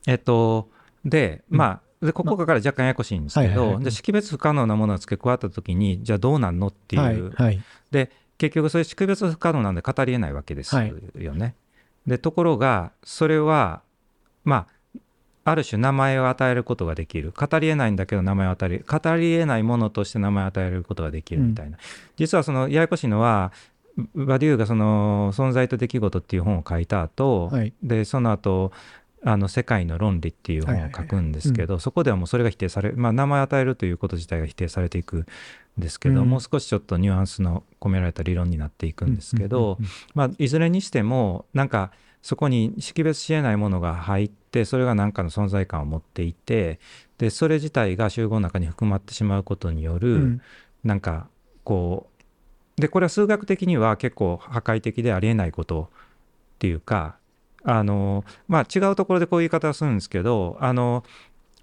えっとでうん。まあでここから若干ややこしいんですけど、識別不可能なものが付け加わった時にじゃあどうなんのっていう、はいはい。で結局それ識別不可能なんで語りえないわけですはい。よね。でところがそれはまあある種名前を与えることができる。語りえないんだけど名前を与える。語りえないものとして名前を与えることができるみたいな、実はそのややこしいのはバデューがその「存在と出来事」っていう本を書いた後、はい。でその後あの世界の論理っていう本を書くんですけど、そこではもうそれが否定されまあ名前を与えるということ自体が否定されていくんですけど、うん。もう少しちょっとニュアンスの込められた理論になっていくんですけど、いずれにしてもなんかそこに識別しえないものが入ってそれが何かの存在感を持っていてでそれ自体が集合の中に含まってしまうことによる、うんなんかこうでこれは数学的には結構破壊的でありえないことっていうかあのまあ違うところでこういう言い方をするんですけどあの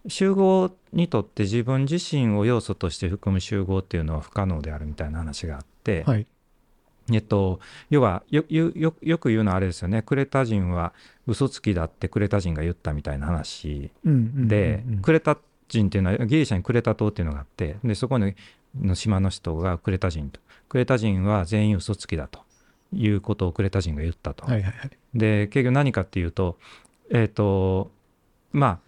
集合にとって自分自身を要素として含む集合っていうのは不可能であるみたいな話があって、はい。えっと、要はよよよよく言うのはあれですよねクレタ人は嘘つきだってクレタ人が言ったみたいな話で、クレタ人っていうのはギリシャにクレタ島っていうのがあってでそこにの島の人がクレタ人とクレタ人は全員嘘つきだということをクレタ人が言ったと。はいはいはい。で結局何かっていうとえっ、とま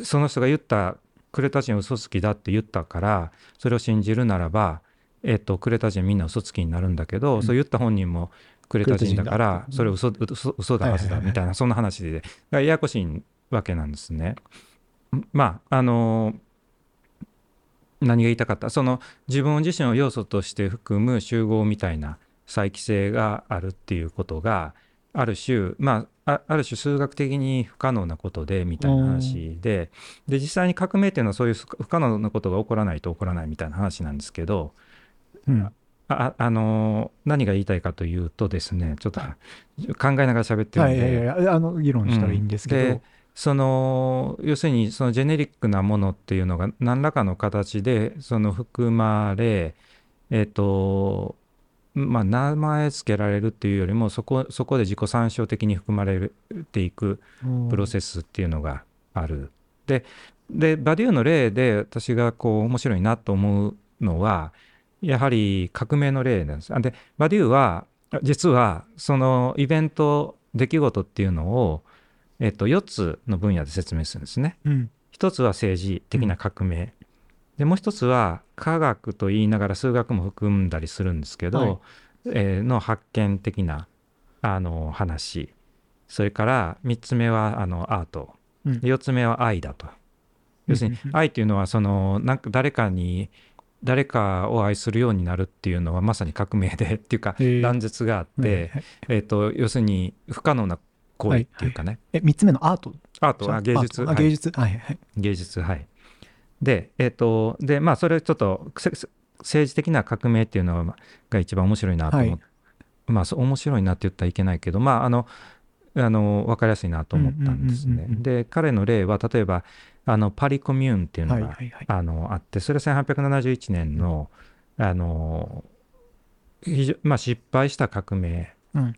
あその人が言ったクレタ人は嘘つきだって言ったからそれを信じるならば、えっとクレタ人みんな嘘つきになるんだけど、うん。そう言った本人もクレタ人だからそれ嘘嘘嘘だはずだみたいなそんな話で。ややこしいわけなんですね。まああの何が言いたかった？その自分自身を要素として含む集合みたいな再帰性があるっていうことがある種まああある種数学的に不可能なことでみたいな話で。で実際に革命っていうのはそういう不不可能なことが起こらないと起こらないみたいな話なんですけどうん。ああの何が言いたいかというとですねちょっと 考えながら喋ってるんで、はいはいはい。あの、議論したらいいんですけどうんで。その要するにそのジェネリックなものっていうのが何らかの形でその含まれえっ、とまあ名前付けられるっていうよりもそこそこで自己参照的に含まれていくプロセスっていうのがある。ででバデューの例で私がこう面白いなと思うのはやはり革命の例なんです。あでバデューは実はそのイベント出来事っていうのを、えっと、4つの分野で説明するんですね。うん。一つは政治的な革命、でもう一つは科学と言いながら数学も含んだりするんですけど、はい。えーの発見的なあの話。それから3つ目はあのアート、うん。で4つ目は愛だと。要するにうんうんうん。愛というのはそのなんか誰かに誰かを愛するようになるっていうのはまさに革命でっていうか断絶があって、えー、と要するに不可能な行為。っていうかね、え、三つ目のアート。アート。あ芸術。芸術。はいはい。芸術。はい。でえっ、とでまあそれちょっと政治的な革命っていうのが一番面白いなと思っはい。まあ面白いなって言ったらいけないけどまああのあの分かりやすいなと思ったんですね。で彼の例は例えばあのパリコミューンっていうのが。あのあってそれは1871年のあの非常まあ、失敗した革命、うん。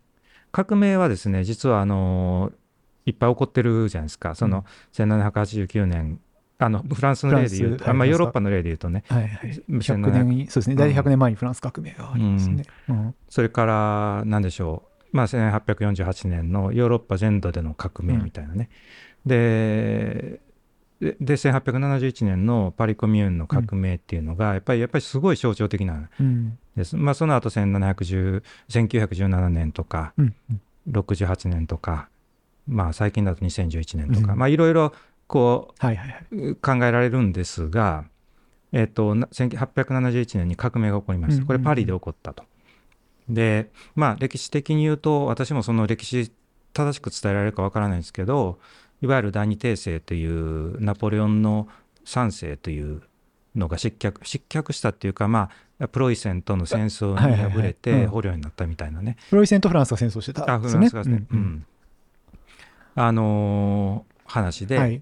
革命はですね実はあのいっぱい起こってるじゃないですか。その1789年あのフランスの例で言うと、あまあ、ヨーロッパの例で言うとね。はいはい。1700 100年、そうですね。大体100年前にフランス革命がありますね。うん。それから何でしょう、まあ、1848年のヨーロッパ全土での革命みたいなね、ででで1871年のパリコミューンの革命っていうのがやっぱりやっぱりすごい象徴的なんうん。です、まあ、その後1710 1917年とかうん。68年とか、まあ、最近だと2011年とか、うんまあいろいろこはいはいはい。う考えられるんですが、えっと、な1871年に革命が起こりました。うんうんうんこれパリで起こったと。で、まあ歴史的に言うと、私もその歴史正しく伝えられるかわからないんですけど、いわゆる第二帝政というナポレオンの3世というのが失脚、失脚したっていうか、まあ、プロイセンとの戦争にはいはいはい敗れてうん捕虜になったみたいなね。フロイセンとフランスが戦争してたあ、んですよね。フランスがね、ううんん。あのー話で、はい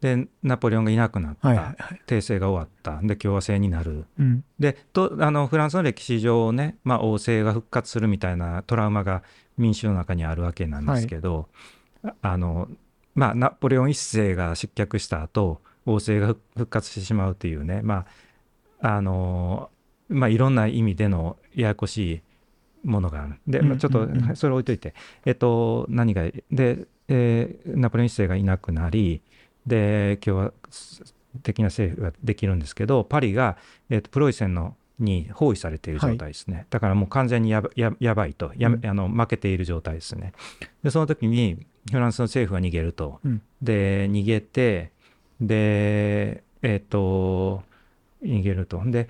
で、ナポレオンがいなくなった。はいはいはい。帝政が終わったで共和制になるうん。でとあのフランスの歴史上ね、まあ、王政が復活するみたいなトラウマが民衆の中にあるわけなんですけど、ああのまあ、ナポレオン一世が失脚した後王政が復復活してしまうというね、まああのまあ、いろんな意味でのややこしいものがある。で、まあ、ちょっとそれ置いといて、えっと、何がで、えーナポレオン一世がいなくなりで共和的な政府ができるんですけどパリが、えーとプロイセンのに包囲されている状態ですね、だからもう完全にやばややばいと。や、うん。あの負けている状態ですね。でその時にフランスの政府は逃げると、うん。で逃げてでえっ、と逃げると。で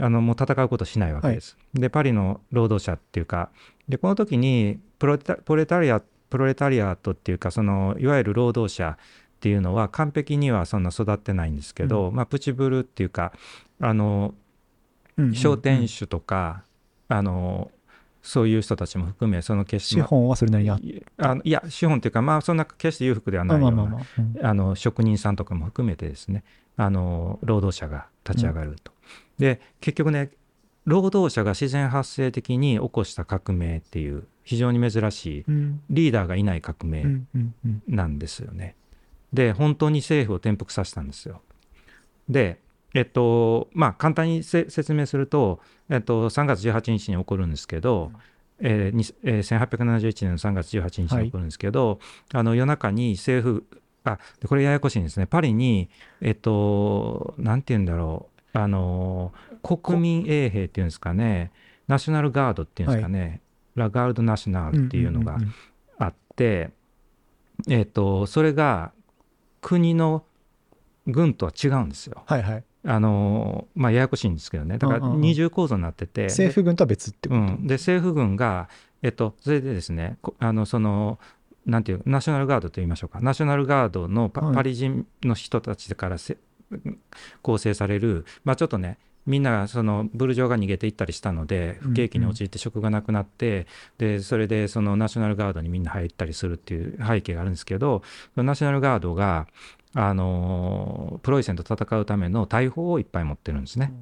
あのもう戦うことしないわけです、でパリの労働者っていうかでこの時にプロレタプロレタリアプロレタリアートっていうかそのいわゆる労働者っていうのは完璧にはそんな育ってないんですけど、まあ、プチブルっていうかあのうん商店主とか、あのそういう人たちも含めその決して資本はそれなりにあっあのいや資本というかまあそんな決して裕福ではた。ないようなまあの職人さんとかも含めてですねあの労働者が立ち上がると。で結局ね労働者が自然発生的に起こした革命っていう非常に珍しいうんリーダーがいない革命うんうんうんなんですよね。で本当に政府を転覆させたんですよ。でえっとまあ簡単にせ説明すると、えっと、3月18日に起こるんですけど、えーにえー1871年の3月18日に起こるんですけど、あの夜中に政府あでこれややこしいんですね。パリにえっとなんて言うんだろう。あの国民衛兵っていうんですかね。ナショナルガードっていうんですかね、ラガードナショナルっていうのがんんん。あって、えっとそれが国の軍とは違うんですよ。はいはい。あのまあ、ややこしいんですけどね。だからうんうんうん。二重構造になってて、政府軍とは別ってこと？うん、で政府軍が、えっと、それでですねこあのそのなんていうナショナルガードと言いましょうか。ナショナルガードのパ,、はい。パリ人の人たちからせ構成される、まあ、ちょっとねみんながそのブルジョーが逃げていったりしたので不景気に陥って職がなくなって、でそれでそのナショナルガードにみんな入ったりするっていう背景があるんですけどナショナルガードがあのプロイセンと戦うための大砲をいっぱい持ってるんですね。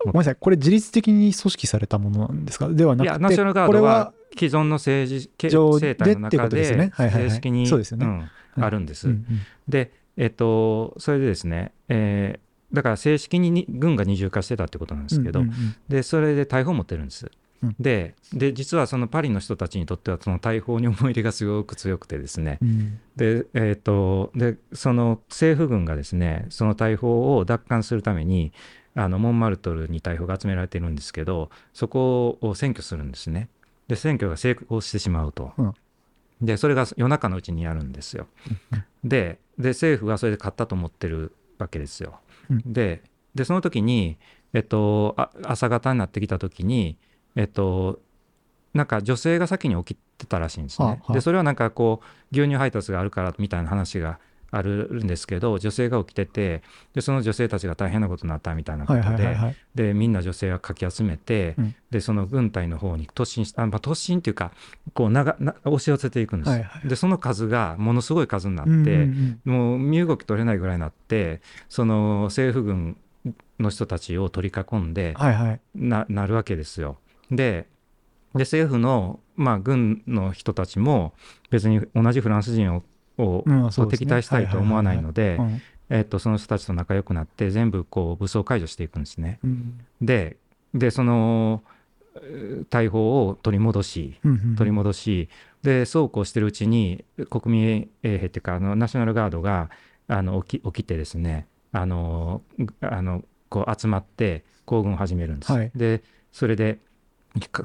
ごめんなさい、これ自律的に組織されたものなんですかではないくて、やナショナルガードは既存の政治生態の中で正式にそうですよね。んうん。あるんです。うんうん。で、えっと、それでですね、えーだから正式にに軍が二重化してたってことなんですけど、でそれで大砲を持ってるんです。うん。でで実はそのパリの人たちにとってはその大砲に思い入れがすごく強くてですね。うん。で,、えー、とでその政府軍がですねその大砲を奪還するためにあのモンマルトルに大砲が集められているんですけどそこを占拠するんですね。で占拠が成功してしまうと、うん。でそれが夜中のうちにやるんですよ。でで政府がそれで勝ったと思ってるわけですよ、うん。ででその時に、えっと、あ朝方になってきた時にえっとなんか女性が先に起きてたらしいんですね。はあはあでそれはなんかこう牛乳配達があるからみたいな話があるんですけど女性が起きててでその女性たちが大変なことになったみたいなこはいとではいはいはい。でみんな女性をかき集めて、うんでその軍隊の方に突進しあ、まあ、突進っていうかこうながな押し寄せていくんです、はいはいでその数がものすごい数になって、うんうんうんもう身動き取れないぐらいになってその政府軍の人たちを取り囲んで、はいはい。ななるわけですよ。でで政府の、まあ、軍の人たちも別に同じフランス人をを敵対したいと思わないのでうん。えっとその人たちと仲良くなって全部こう武装解除していくんですね。うん。ででそのえー大砲を取り戻し取り戻しでそうこうしてるうちに国民衛兵っていうかあのナショナルガードがあの起き起きてですねあのぐあのこう集まって行軍を始めるんです。はい。でそれでか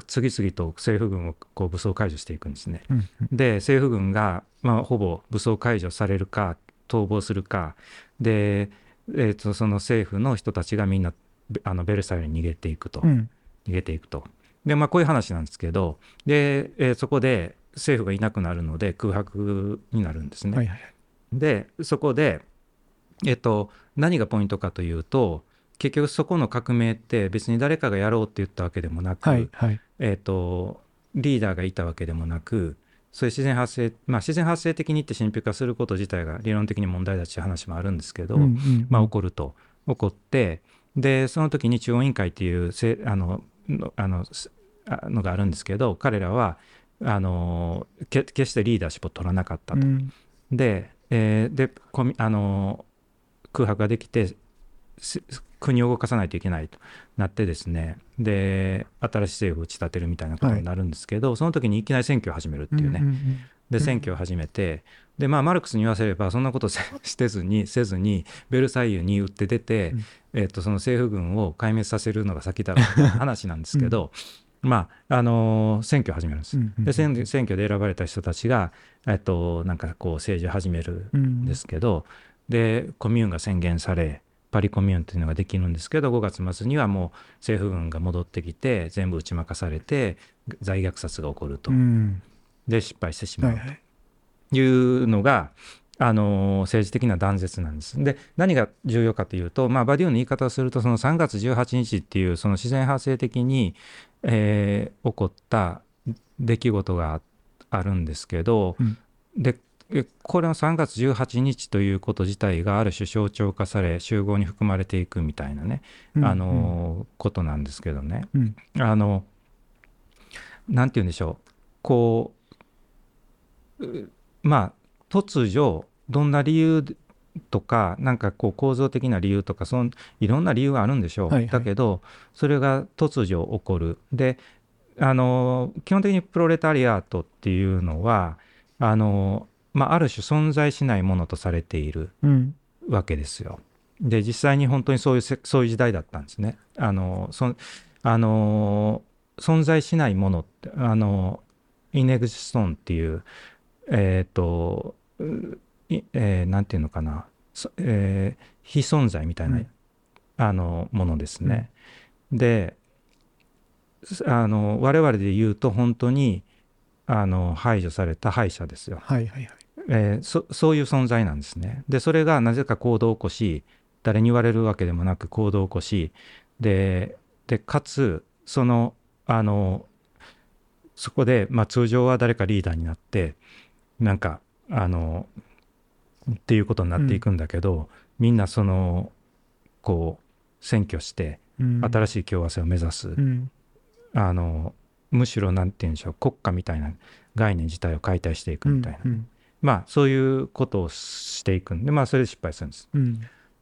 次々と政府軍をこう武装解除していくんですね。うんうんで政府軍が、まあ、ほぼ武装解除されるか逃亡するかで、えー、とその政府の人たちがみんなべあのベルサイユに逃げていくと、うん逃げていくと。でまあこういう話なんですけどで、えーそこで政府がいなくなるので空白になるんですね。はいはい。でそこで、えっと、何がポイントかというと結局そこの革命って別に誰かがやろうって言ったわけでもなく、はいはい。えっとリーダーがいたわけでもなくそういう自然発生まあ自然発生的にって神秘化すること自体が理論的に問題だっていう話もあるんですけど、うんうんまあ、起こると起こってでその時に中央委員会っていうせあののあののがあるんですけど彼らはあのけ決してリーダーシップを取らなかったと。うんで,、えーであの空白ができてす国を動かさないといけないとなってですねで新しい政府を打ち立てるみたいなことになるんですけど、その時にいきなり選挙を始めるっていうね、んんんで選挙を始めて、でまあマルクスに言わせればそんなことせしてずにせずにベルサイユに打って出て、うん。えっとその政府軍を壊滅させるのが先だろうみたいな話なんですけど、まああのー選挙を始めるんです。うんうんで選選挙で選ばれた人たちが、えっと、なんかこう政治を始めるうんんですけど、でコミューンが宣言されパリコミューンというのができるんですけど5月末にはもう政府軍が戻ってきて全部打ち負かされて大虐殺が起こると、うん。で失敗してしまうと。はいうのが、あの政治的な断絶なんです。で何が重要かというと、まあ、バディオンの言い方をするとその3月18日っていうその自然発生的に、えー起こった出来事があるんですけど、うん。でえこれは3月18日ということ自体がある種象徴化され集合に含まれていくみたいなね、うんあのことなんですけどね。うん。あのなんて言うんでしょう。こううまあ突如どんな理由とかなんかこう構造的な理由とかそんいろんな理由があるんでしょう、はいはい。だけどそれが突如起こる。であの基本的にプロレタリアートっていうのはあの、まあ、ある種存在しないものとされているうんわけですよ。で実際に本当にそういうせそういう時代だったんですね。あのそあの存在しないものってあのイネグジストンっていうえっ、とういえーなんていうのかな、そえー非存在みたいな、うんあのものですね。であの我々で言うと本当にあの排除された敗者ですよ。はいはいはいえーそそういう存在なんですね。でそれがなぜか行動を起こし誰に言われるわけでもなく行動を起こしででかつそのあのそこで、まあ、通常は誰かリーダーになってなんかあのっていうことになっていくんだけど、みんなそのこう占拠してうん新しい共和制を目指す、うんあのむしろなんて言うんでしょう国家みたいな概念自体を解体していくみたいな。うんまあそういうことをしていくんでまあそれで失敗するんです。うん。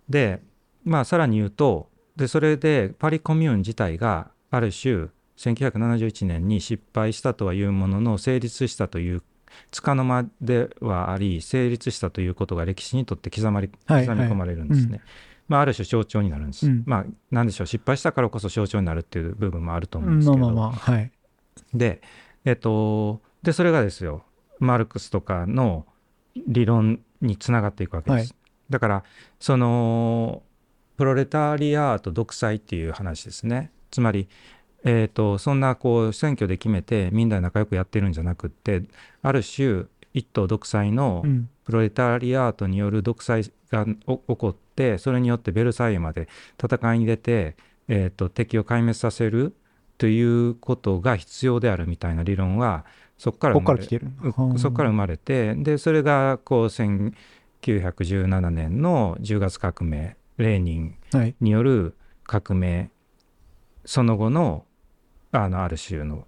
でまあさらに言うとでそれでパリコミューン自体がある種1971年に失敗したとはいうものの成立したというつかの間ではあり成立したということが歴史にとって刻まれはい刻み込まれるんですね。はいまあ、ある種象徴になるんです。うん。まあなんでしょう失敗したからこそ象徴になるっていう部分もあると思うんうんですけど、まあまあまあはい。で、えっと、で、それがですよ、マルクスとかの理論につながっていくわけです。はだから、その、プロレタリアート独裁っていう話ですね。つまり、えっと、そんなこう選挙で決めてみんなで仲良くやってるんじゃなくってある種一党独裁のうんプロレタリアートによる独裁がお起こってそれによってベルサイユまで戦いに出て、えー、と敵を壊滅させるということが必要であるみたいな理論はそこからここ生まれから来てる？うそこから生まれてでそれがこう1917年の10月革命レーニンはい。による革命その後のあのある種の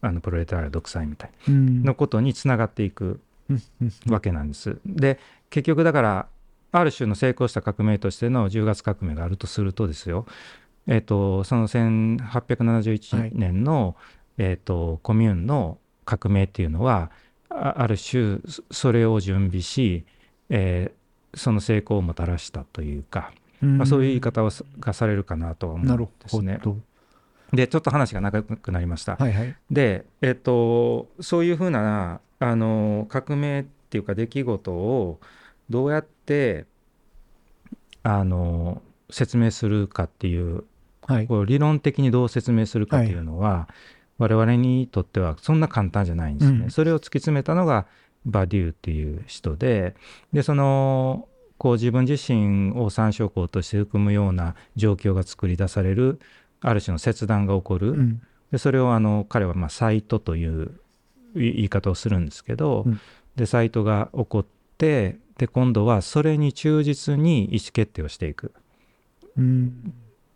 あのプロレタリア独裁みたいうん。なことにつながっていくわけなんです。で結局だからある種の成功した革命としての10月革命があるとするとですよ、えっとその1871年の、えっとコミューンの革命っていうのはあある種そそれを準備し、えーその成功をもたらしたというか、まあ、そういう言い方をさがされるかなとは思うんですね。でちょっと話が長くなりました。はいはいで、えっと、そういうふうなあの革命っていうか出来事をどうやってあの説明するかっていうはいこう理論的にどう説明するかっていうのは、我々にとってはそんな簡単じゃないんですね。うん。それを突き詰めたのがバデューっていう人ででそのこう自分自身を参照項として含むような状況が作り出されるある種の切断が起こる。うん。でそれをあの彼はまあサイトという言い方をするんですけど、うん。でサイトが起こってで今度はそれに忠実に意思決定をしていく。うん。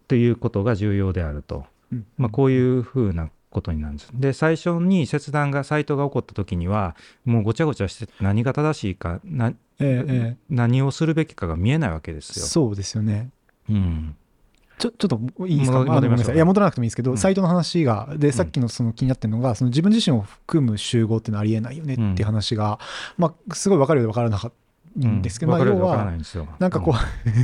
ということが重要であると、うん。まあ、こういうふうなことになるんです。で最初に切断がサイトが起こった時にはもうごちゃごちゃしてて何が正しいかなえええ何をするべきかが見えないわけでえすよ。そうですよね。うん。ちょちょっといいですか？戻りましい。いや戻らなくてもいいですけど、うん。サイトの話がでさっきのその気になってるのが、その自分自身を含む集合っていうのはありえないよねっていう話が、まあ、すごい分かるようで分からなかったんですけど、うん、まあ、要はいんですよ。なんかこ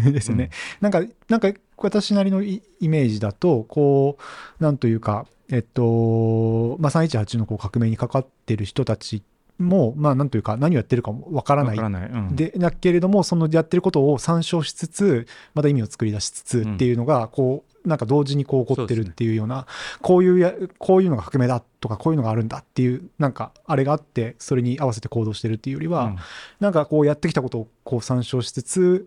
う、ですよね、なんかなんか私なりのイイメージだとこうなんというかえっと、まあ、318のこう革命にかかってる人たちもまあなんというか何をやってるかも分からない。わからない、うん。でだけれどもそのやってることを参照しつつまた意味を作り出しつつうん。っていうのがこうなんか同時にこう起こってるっていうようなこういうやこういうのが革命だとかこういうのがあるんだっていうなんかあれがあってそれに合わせて行動してるっていうよりは、うん。なんかこうやってきたことをこう参照しつつ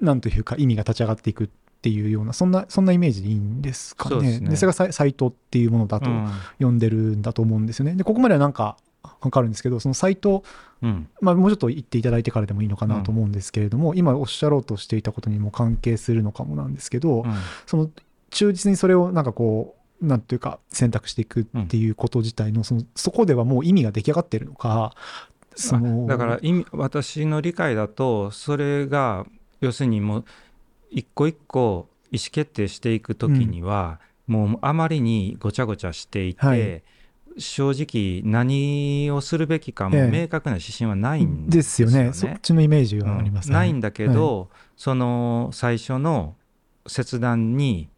なんというか意味が立ち上がっていくっていうようなそんなそんなイメージでいいんですかね。そうですね。それがサイサイトっていうものだとうん。呼んでるんだと思うんですよね。でここまではなんかわかるんですけどそのサイト、うん。まあ、もうちょっと言っていただいてからでもいいのかなと思うんですけれども、今おっしゃろうとしていたことにも関係するのかもなんですけど、うん。その忠実にそれをなんかこうなんていうか選択していくっていうこと自体のそのそこではもう意味が出来上がってるのかそのだから意味私の理解だとそれが要するにもう一個一個意思決定していく時には、もうあまりにごちゃごちゃしていて、はい。正直何をするべきかもええ。明確な指針はないんでですすよね。よね。そっちのイメージはあります、うんないんだけど、その最初の切断に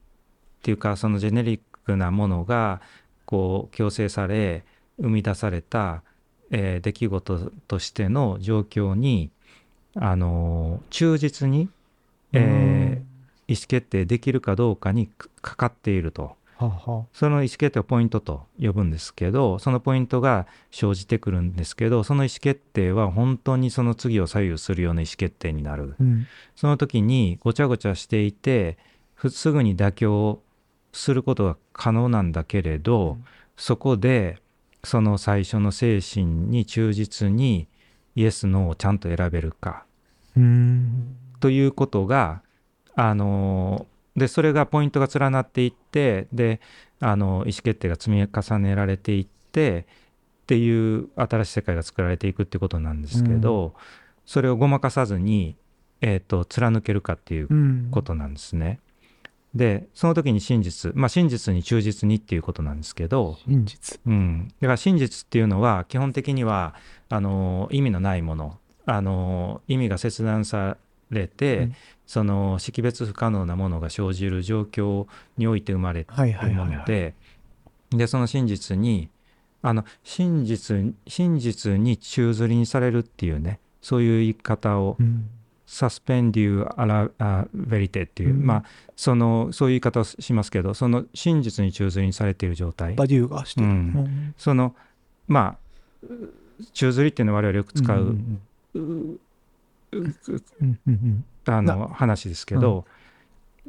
っていうかそのジェネリックなものがこう強制され生み出された、えー出来事としての状況にあの忠実に、えー意思決定できるかどうかにかかかっていると。はあはその意思決定をポイントと呼ぶんですけど、そのポイントが生じてくるんですけど、その意思決定は本当にその次を左右するような意思決定になる。うん。その時にごちゃごちゃしていて、ふすぐに妥協することが可能なんだけれど、うん。そこでその最初の精神に忠実にイエス・ノーをちゃんと選べるか。うんということが、あのでそれがポイントが連なっていってであの意思決定が積み重ねられていってっていう新しい世界が作られていくってことなんですけど、それをごまかさずに、えー、と貫けるかっていううんことなんですね。でその時に真実まあ真実に忠実にっていうことなんですけど、真実。うん、だから真実っていうのは基本的にはあの意味のないもの。あの意味が切断されて、うん。その識別不可能なものが生じる状況において生まれてはいいるものででその真実にあの真実真実に宙づりにされるっていうねそういう言い方をうん。サスペンデュー・アラ・あベリテっていう、うん。まあそのそういう言い方をしますけどその真実に宙づりにされている状態。バデューがして。るうん。うん。そのまあ宙づりっていうのは我々よく使う、あの話ですけど、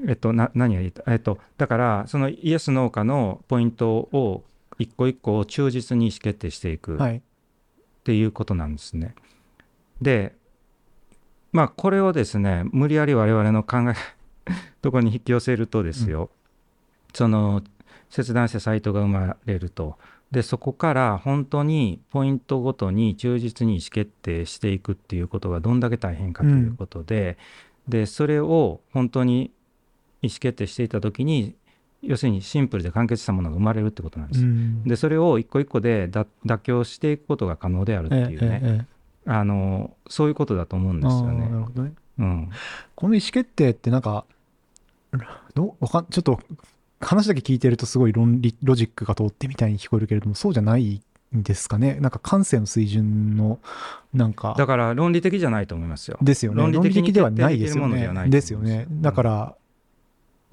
えっとな何が言いたいえっとだからそのイエス・ノーかのポイントを一個一個を忠実に意思決定していくっていうことなんですね。でまあこれをですね無理やり我々の考えとこに引き寄せるとですよ、その切断してサイトが生まれるとでそこから本当にポイントごとに忠実に意思決定していくっていうことがどんだけ大変かということで、でそれを本当に意思決定していた時に要するにシンプルで完結したものが生まれるってことなんです。うん。でそれを一個一個でだ妥協していくことが可能であるっていうね、ええええあのそういうことだと思うんですよあーなるね。ほどね。うん、この意思決定ってなんかどかんちょっと話だけ聞いてるとすごい論理ロジックが通ってみたいに聞こえるけれどもそうじゃないんですかね。なんか感性の水準のなんか。だから論理的じゃないと思いますよ。ですよね。論理的にではないですよねですよね。だから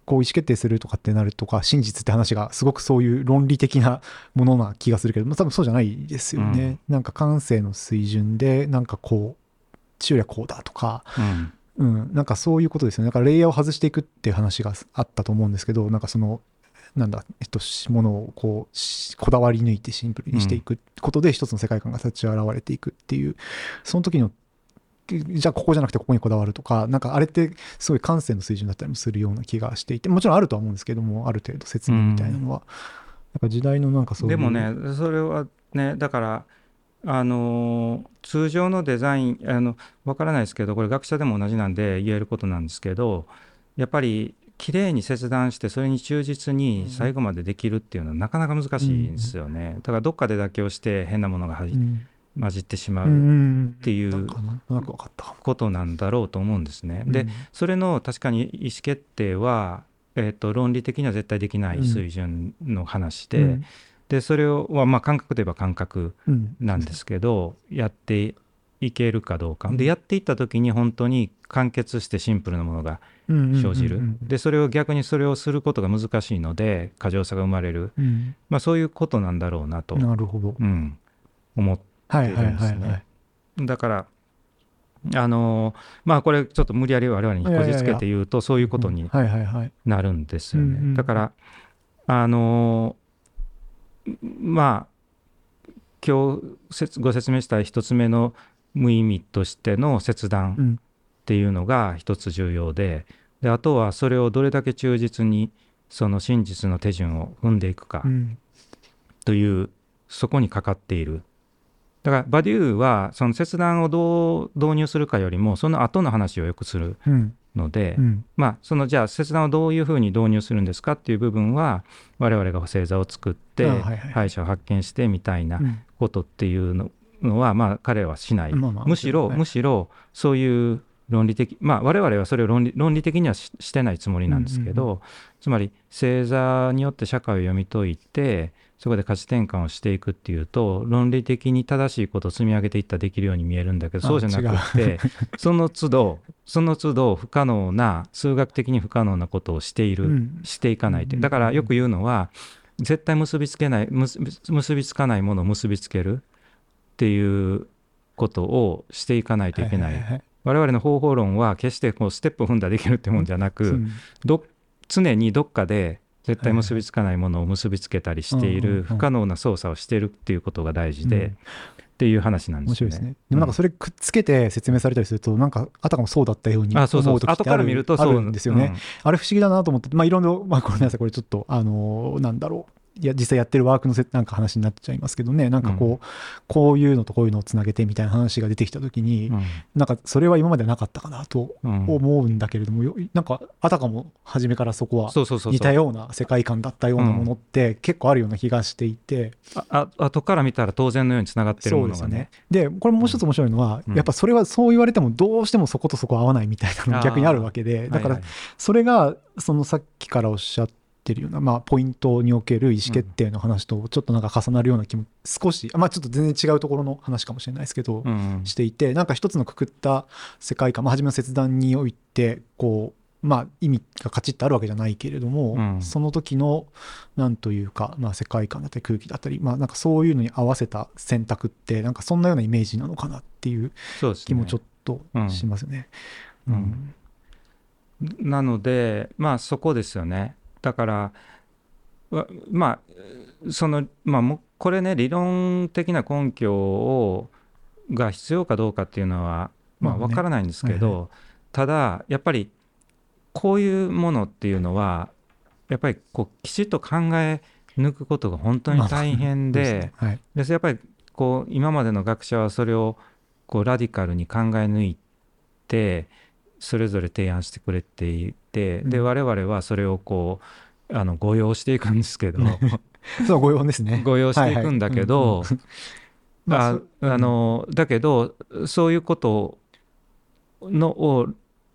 こう意思決定するとかってなるとか真実って話がすごくそういう論理的なものな気がするけどまあ多分そうじゃないですよね、なんか感性の水準でなんかこう中はこうだとか。うんうん、なんかそういうことですよね。だからレイヤーを外していくっていう話があったと思うんですけど、なんかその、なんだ、えっと、しものをこうし、こだわり抜いてシンプルにしていくことで、一つの世界観が立ち現れていくっていう、その時の、じゃあここじゃなくてここにこだわるとか、なんかあれってすごい感性の水準だったりもするような気がしていて、もちろんあるとは思うんですけども、ある程度説明みたいなのは。なんか時代のなんかそういう。でもねそれはねだからあのー通常のデザインあのわからないですけどこれ学者でも同じなんで言えることなんですけどやっぱり綺麗に切断してそれに忠実に最後までできるっていうのはなかなか難しいんですよね、だからどっかで妥協して変なものがうん、混じってしまうっていう。ことなんだろうと思うんですね。でうん。それの確かに意思決定は、えー、と論理的には絶対できない水準の話で,、うんでそれをはまあ感覚といえば感覚うん。なんですけど、やっていけるかどうか、うん。でやっていった時に本当に完結してシンプルなものが生じる、うんうんうん。うんでそれを逆にそれをすることが難しいので過剰さが生まれる、うん。まあ、そういうことなんだろうなと、なるほど。うん、思っはいはいはい出るんですはい。ね。だからあのまあこれちょっと無理やり我々にこじつけて言うとそういうことに。なるんですよね。うんうんだからあのまあ今日ご説明した一つ目の無意味としての切断うん。っていうのが一つ重要でであとはそれをどれだけ忠実にその真実の手順を踏んでいくかうん。というそこにかかっている。だからバデューはその切断をどう導入するかよりもその後の話をよくする。うんので、うん。まあそのじゃあ切断をどういうふうに導入するんですかっていう部分は我々が星座を作ってあはいはい。はい敗者を発見してみたいなうん。ことっていうののはまあ彼はしない、まあまあむしろ、はいむしろそういう論理的まあ我々はそれを論理論理的にはししてないつもりなんですけど、うんうん。つまり星座によって社会を読み解いてそこで価値転換をしていくっていうと論理的に正しいことを積み上げていったらできるように見えるんだけどあそうじゃなくて その都度その都度不可能な数学的に不可能なことをしている、うん。していかないとう。ん。だからよく言うのは絶対結びつけない結び結びつかないものを結びつけるっていうことをしていかないといけない,、ははは我々の方法論は決してこうステップを踏んだらできるってもんじゃなく、うん。ど常にどっかで絶対結びつかないものを結びつけたりしていうんうんうんる不可能な操作をしているっていうことが大事で、うんっていう話なんですよね。面白いですね。でもなんかそれくっつけて説明されたりすると、なんかあたかもそうだったようにあそうそう思う時ってある後から見るとそうあるんですよね。あれ不思議だなと思って、まあいろいろ、まあごめんなさい、これちょっと、あのーなんだろう。いや、実際やってるワークのせなんか話になっちゃいますけどね、なんかこう、こういうのとこういうのをつなげてみたいな話が出てきたときに、うん。なんかそれは今までなかったかなとうんうん思うんだけれども、よなんかあたかも初めからそこは似たような世界観だったようなものって結構あるような気がしていて、ああ後から見たら当然のようにつながってるそものがね。うでね。で、これもう一つ面白いのは、うん。やっぱそれはそう言われてもどうしてもそことそこ合わないみたいなのが逆にあるわけで、だからそれがそのさっきからおっしゃってるような、まあ、ポイントにおける意思決定の話とちょっとなんか重なるような気も少し、まあ、ちょっと全然違うところの話かもしれないですけど、うん。していてなんか一つのくくった世界観、まあ、初めの切断においてこう、まあ、意味がカチッとあるわけじゃないけれども、うん。その時のなんというか、まあ、世界観だったり空気だったり、まあ、なんかそういうのに合わせた選択ってなんかそんなようなイメージなのかなっていう気もちょっとしますね。うん。なのでまあそこですよねだからわまあそのまあこれね理論的な根拠をが必要かどうかっていうのはまあまあね。分からないんですけど、はいただやっぱりこういうものっていうのはやっぱりこうきちっと考え抜くことが本当に大変ですでね。はい。でやっぱりこう今までの学者はそれをこうラディカルに考え抜いてそれぞれ提案してくれていて、でうん。我々はそれをこうあの誤用していくんですけど。そう、ご用ですね。誤用していくんだけど、だけどそういうことのを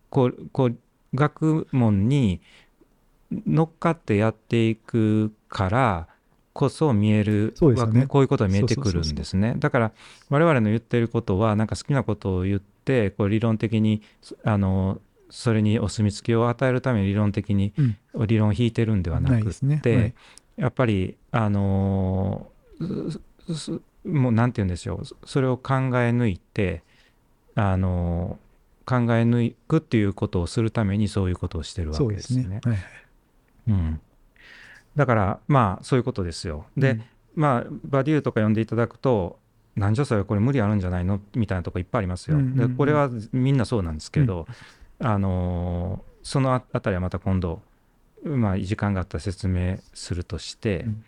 こうこう学問に乗っかってやっていくからこそ見えるね。こういうことが見えてくるんですね。だから我々の言ってることはなんか好きなことを言ってこう理論的にあのそれにお墨付きを与えるために理論的にうん理論を引いてるんではなくっないですね。て、はいやっぱりあのすすもうなんて言うんでしょうそそれを考え抜いてあの考え抜くっていうことをするためにそういうことをしてるわけですすね。ね。はいうん、だからまあそういうことですよ。で、うんまあバデューとか読んでいただくとなんじゃそれこれ無理あるんじゃないの？みたいなとこいっぱいありますよ。うんうんうんでこれはみんなそうなんですけど、あのそのああたりはまた今度、まあ、時間があったら説明するとして、うん。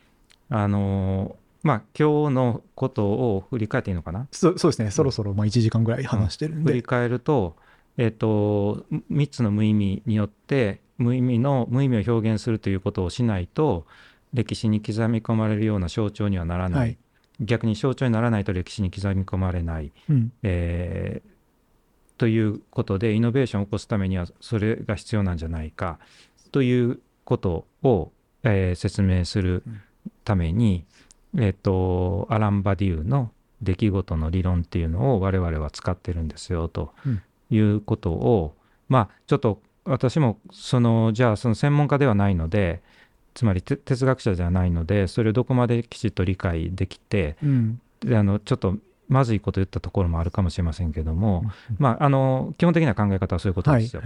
あのまあ今日のことを振り返っていいのかな？そうそうですね。そろそろまあ1時間ぐらい話してるんで。振り返ると,、えっと3つの無意味によって無意味の無意味を表現するということをしないと歴史に刻み込まれるような象徴にはならない、はい。逆に象徴にならないと歴史に刻み込まれない、うん。えーということでイノベーションを起こすためにはそれが必要なんじゃないかということを、えー説明するために、えっとアラン・バディウの出来事の理論っていうのを我々は使ってるんですよとうんいうことを、まあちょっと私もそのじゃあその専門家ではないのでつまりて哲学者じゃないのでそれをどこまできちっと理解できてうん。であのちょっとまずいこと言ったところもあるかもしれませんけども、うんまあ、あの基本的な考え方はそういうことはいですよ。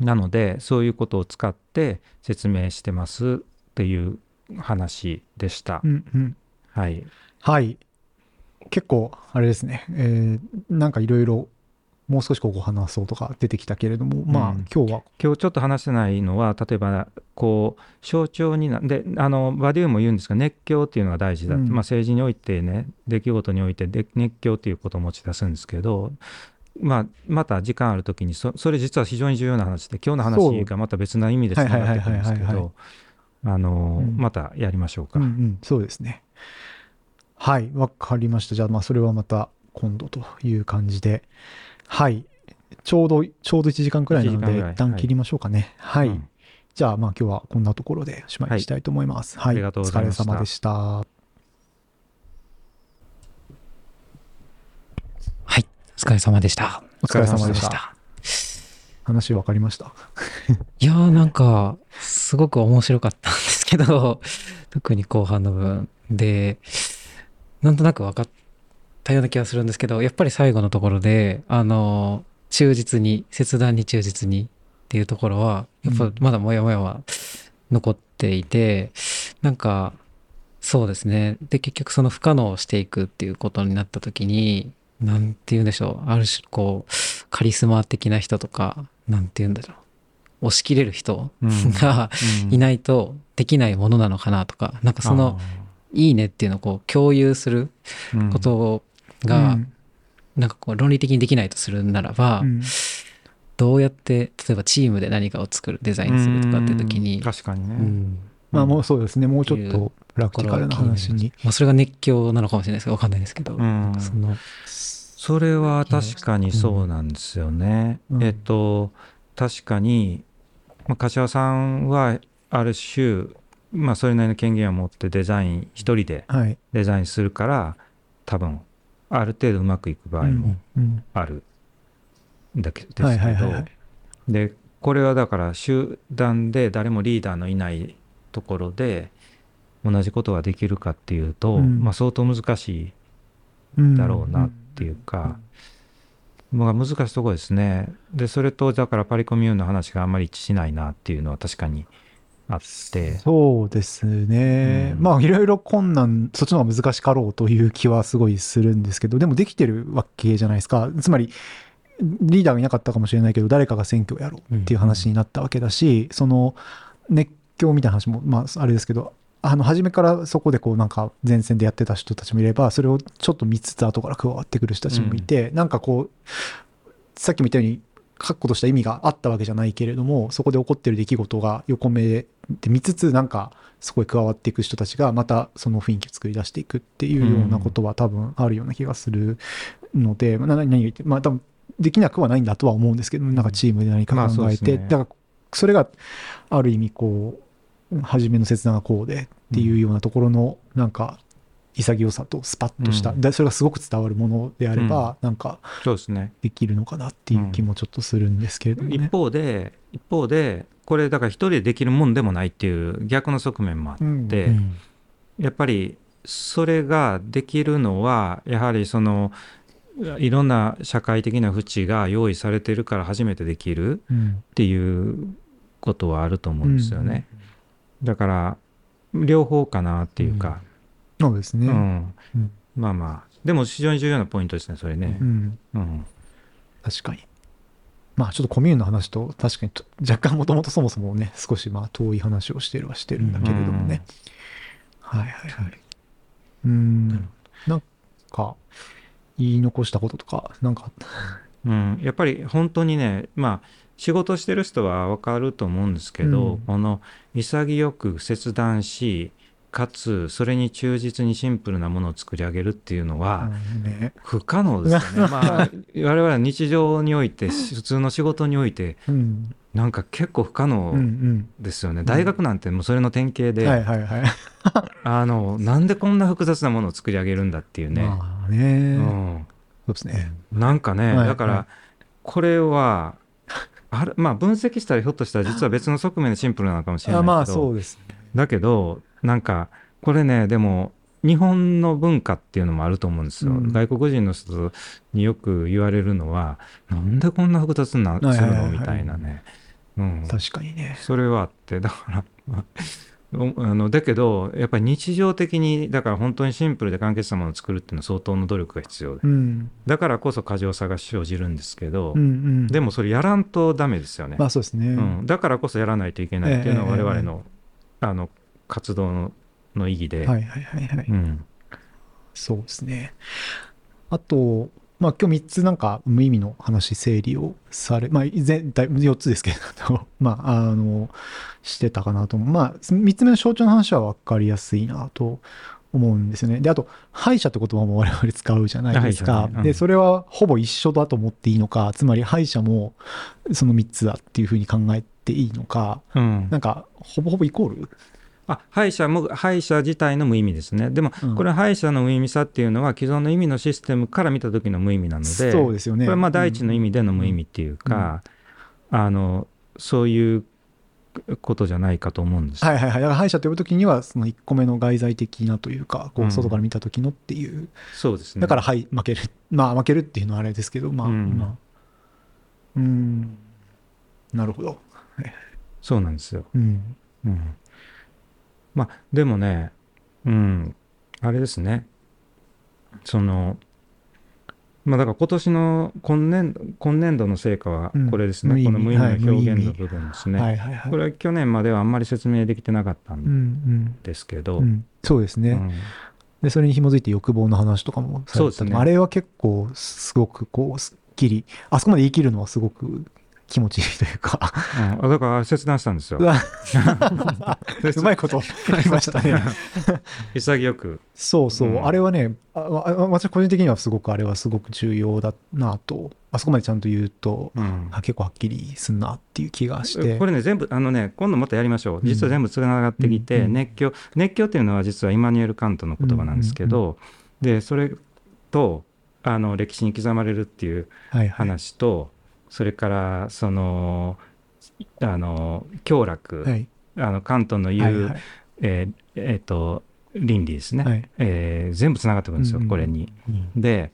なのでそういうことを使って説明してますっていう話でした。うんうん。はい、はい。結構、あれですね。えーなんかいろいろ、もう少しここ話そうとか出てきたけれども、まあうん。今日は、今日ちょっと話せないのは例えばこう象徴になであのバデューも言うんですが熱狂っていうのが大事だ、うん。まあ、政治においてね出来事においてで熱狂っていうことを持ち出すんですけど、まあ、また時間ある時にそそれ実は非常に重要な話で今日の話がまた別な意味でつながってくるんですけどまたやりましょうか。うんうん、そうですね。はい、わかりました。じゃあ、まあ、それはまた今度という感じで、はい。ちょうど、ちょうど1時間くらいなの1時間で、一旦切りましょうかね。はい。うんじゃあ、まあ、今日はこんなところでおしまいにしたいと思います。はい。ありがとうございお疲れ様でした。はい。お疲れ様でした。お疲れ様でし。お疲れ様でした話分かりました？いやーなんか、すごく面白かったんですけど、特に後半の部分で、なんとなく分かったような気がするんですけど、やっぱり最後のところで、あの、忠実に、切断に忠実にっていうところは、やっぱまだモヤモヤは残っていて、なんか、そうですね。で、結局その不可能をしていくっていうことになった時に、なんて言うんでしょう。ある種、こう、カリスマ的な人とか、なんて言うんだろう。押し切れる人うんがうんいないとできないものなのかなとか、なんかその、いいねっていうのをこう共有することが、うん。なんかこう論理的にできないとするならば、うん。どうやって、例えばチームで何かを作る、デザインするとかっていう時にうん、確かにね、うん。まあ、もうそうですね。もうちょっとプラクティカルな話に。まあ、それが熱狂なのかもしれないですけど、わかんないですけど、うん。その、それは確かにそうなんですよね。うん。えっと確かに、まあ、柏さんはある種、まあ、それなりの権限を持ってデザイン一人ではい。デザインするから多分ある程度うまくいく場合もうん。あるんだけですけどはい。でこれはだから集団で誰もリーダーのいないところで同じことができるかっていうと、うんまあ、相当難しいうんだろうなっていうか、まあ難しいところですね。で、それと、だからパリコミューンの話があんまり一致しないなっていうのは確かにあって、そうですね。うんまあ、いろいろ困難、そっちの方が難しかろうという気はすごいするんですけど、でもできてるわけじゃないですか。つまり、リーダーがいなかったかもしれないけど、誰かが選挙をやろうっていう話になったわけだし、その熱狂みたいな話も、まあ、あれですけど、あの初めからそこでこうなんか前線でやってた人たちもいればそれをちょっと見つつ後から加わってくる人たちもいて、なんかこうさっきも言ったように確固とした意味があったわけじゃないけれどもそこで起こってる出来事が横目で見つつなんかそこへ加わっていく人たちがまたその雰囲気を作り出していくっていうようなことは多分あるような気がするので、まあ、何何言ってまあ多分できなくはないんだとは思うんですけどなんかチームで何か考えて、ですね。だからそれがある意味こう初めの切断がこうでっていうようなところのなんか潔さとスパッとした、うんでそれがすごく伝わるものであれば、なんかそうですね。できるのかなっていう気もちょっとするんですけれどもね。一方で、一方で、これだから一人でできるもんでもないっていう逆の側面もあって、うんでやっぱりそれができるのは、やはりその、いろんな社会的な縁が用意されてるから初めてできるうんっていうことはあると思うんですよね。だから両方かなっていうか、そうですね。うんうんまあまあでも非常に重要なポイントですねそれねう。んうん確かに。まあちょっとコミューンの話と確かにと若干もともとそもそもね少しまあ遠い話をしてるはしてるんだけれどもね。はいはいはい。うん。なんか言い残したこととかなんかあった？うん、やっぱり本当にねまあ仕事してる人は分かると思うんですけど、うんこの潔く切断しかつそれに忠実にシンプルなものを作り上げるっていうのは。不可能ですよね。まあ我々は日常において普通の仕事においてうんなんか結構不可能ん。ですよね。大学なんてもうそれの典型で。あのなんでこんな複雑なものを作り上げるんだっていうね。まあね、うんそうですね。なんかね、はいだから、はいこれはあるまあ分析したらひょっとしたら実は別の側面でシンプルなのかもしれないあけど、まあそうですね。だけどなんかこれねでも日本の文化っていうのもあると思うんですよ、うん。外国人の人によく言われるのはなんでこんな複雑なするのみたいなね、うん、確かにね。それはあってだから まあのだけどやっぱり日常的にだから本当にシンプルで簡潔なものを作るっていうのは相当の努力が必要で。うん。だからこそ過剰さが生じるんですけど、うんうん。でもそれやらんとダメですよね、まあそうですね。うん、だからこそやらないといけないっていうのはええ。我々の,、あの活動のの意義で、はいはいはいはい。うん、そうですね。あと、まあ今日3つなんか無意味の話整理をされ、まあ全体4つですけど、まああの、してたかなと思う。まあ3つ目の象徴の話は分かりやすいなと思うんですよね。で、あと、敗者って言葉も我々使うじゃないですか。ねうんで、それはほぼ一緒だと思っていいのか、つまり敗者もその3つだっていうふうに考えていいのか、うんなんかほぼほぼイコールあ敗者も敗者自体の無意味ですねでもうんこれは敗者の無意味さっていうのは既存の意味のシステムから見た時の無意味なのでそうですよね。これはまあ第一の意味での無意味っていうか、あのそういうことじゃないかと思うんです。はいはいはい。だから敗者と呼ぶときには、その1個目の外在的なというか、こうんう外から見た時のっていう。そうですね。だから、はい、負ける。まあ、負けるっていうのはあれですけど、まあ、うんまあ。うーん。なるほど。そうなんですよ。うん。うん、まあでもね、うん、あれですね。そのまあだから今年の今年度今年度の成果はうんこれですね、無意味この無意味はいの表現の部分ですね。はいはいはい。これは去年まではあんまり説明できてなかったうんんですけど、うん。うん。そうですね。うんで、それに紐づいて欲望の話とかもされてたそうですねあれは結構、すごく、こう、すっきり、あそこまで言い切るのはすごく気持ちいいというか、うん。あだから切断したんですよ。う。まいこと言いましたね。潔く。そうそう、うん。あれはね私個人的にはすごくあれはすごく重要だなと。あそこまでちゃんと言うと、うん。あ結構はっきりすんなっていう気がして。これね全部あのね今度またやりましょう。実は全部つながってきて、熱狂熱狂っていうのは実はイマニュエル・カントの言葉なんですけど、でそれとあの歴史に刻まれるっていうはいはい。話と、それからそのあの享楽、はい。あのカントの言う、はいはい。えーえーと倫理ですね、はい。えー全部つながってくるんですよ、うん。うんこれに。うん。で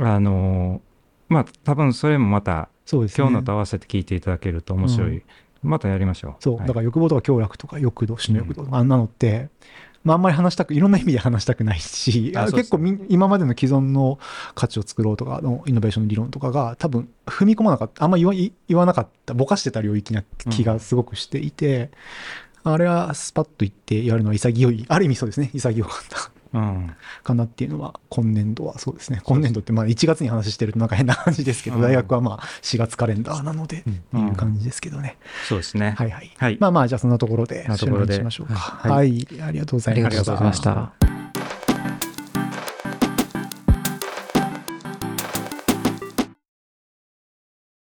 あのまあ多分それもまたね。今日のと合わせて聞いていただけると面白い、うん。またやりましょう。そう、はい。だから欲望とか強楽とか欲度死の欲度とかあんなのって、まあ、あんまり話したくいろんな意味で話したくないしああ結構今までの既存の価値を作ろうとかのイノベーションの理論とかが多分踏み込まなかったあんま言わ言言わなかったぼかしてた領域な気がすごくしていて、あれはスパッと言ってやるのは潔いある意味そうですね。潔かった。うんかなっていうのは今年度はそうですね今年度ってまあ1月に話してるとなんか変な感じですけど、うん大学はまあ4月カレンダーなのでっていう感じですけどね、そうですね。はいはい。はいまあまあ、じゃあそんなところで終了にしましょうか。ははいい、ありがとうございました。ありがとうございました。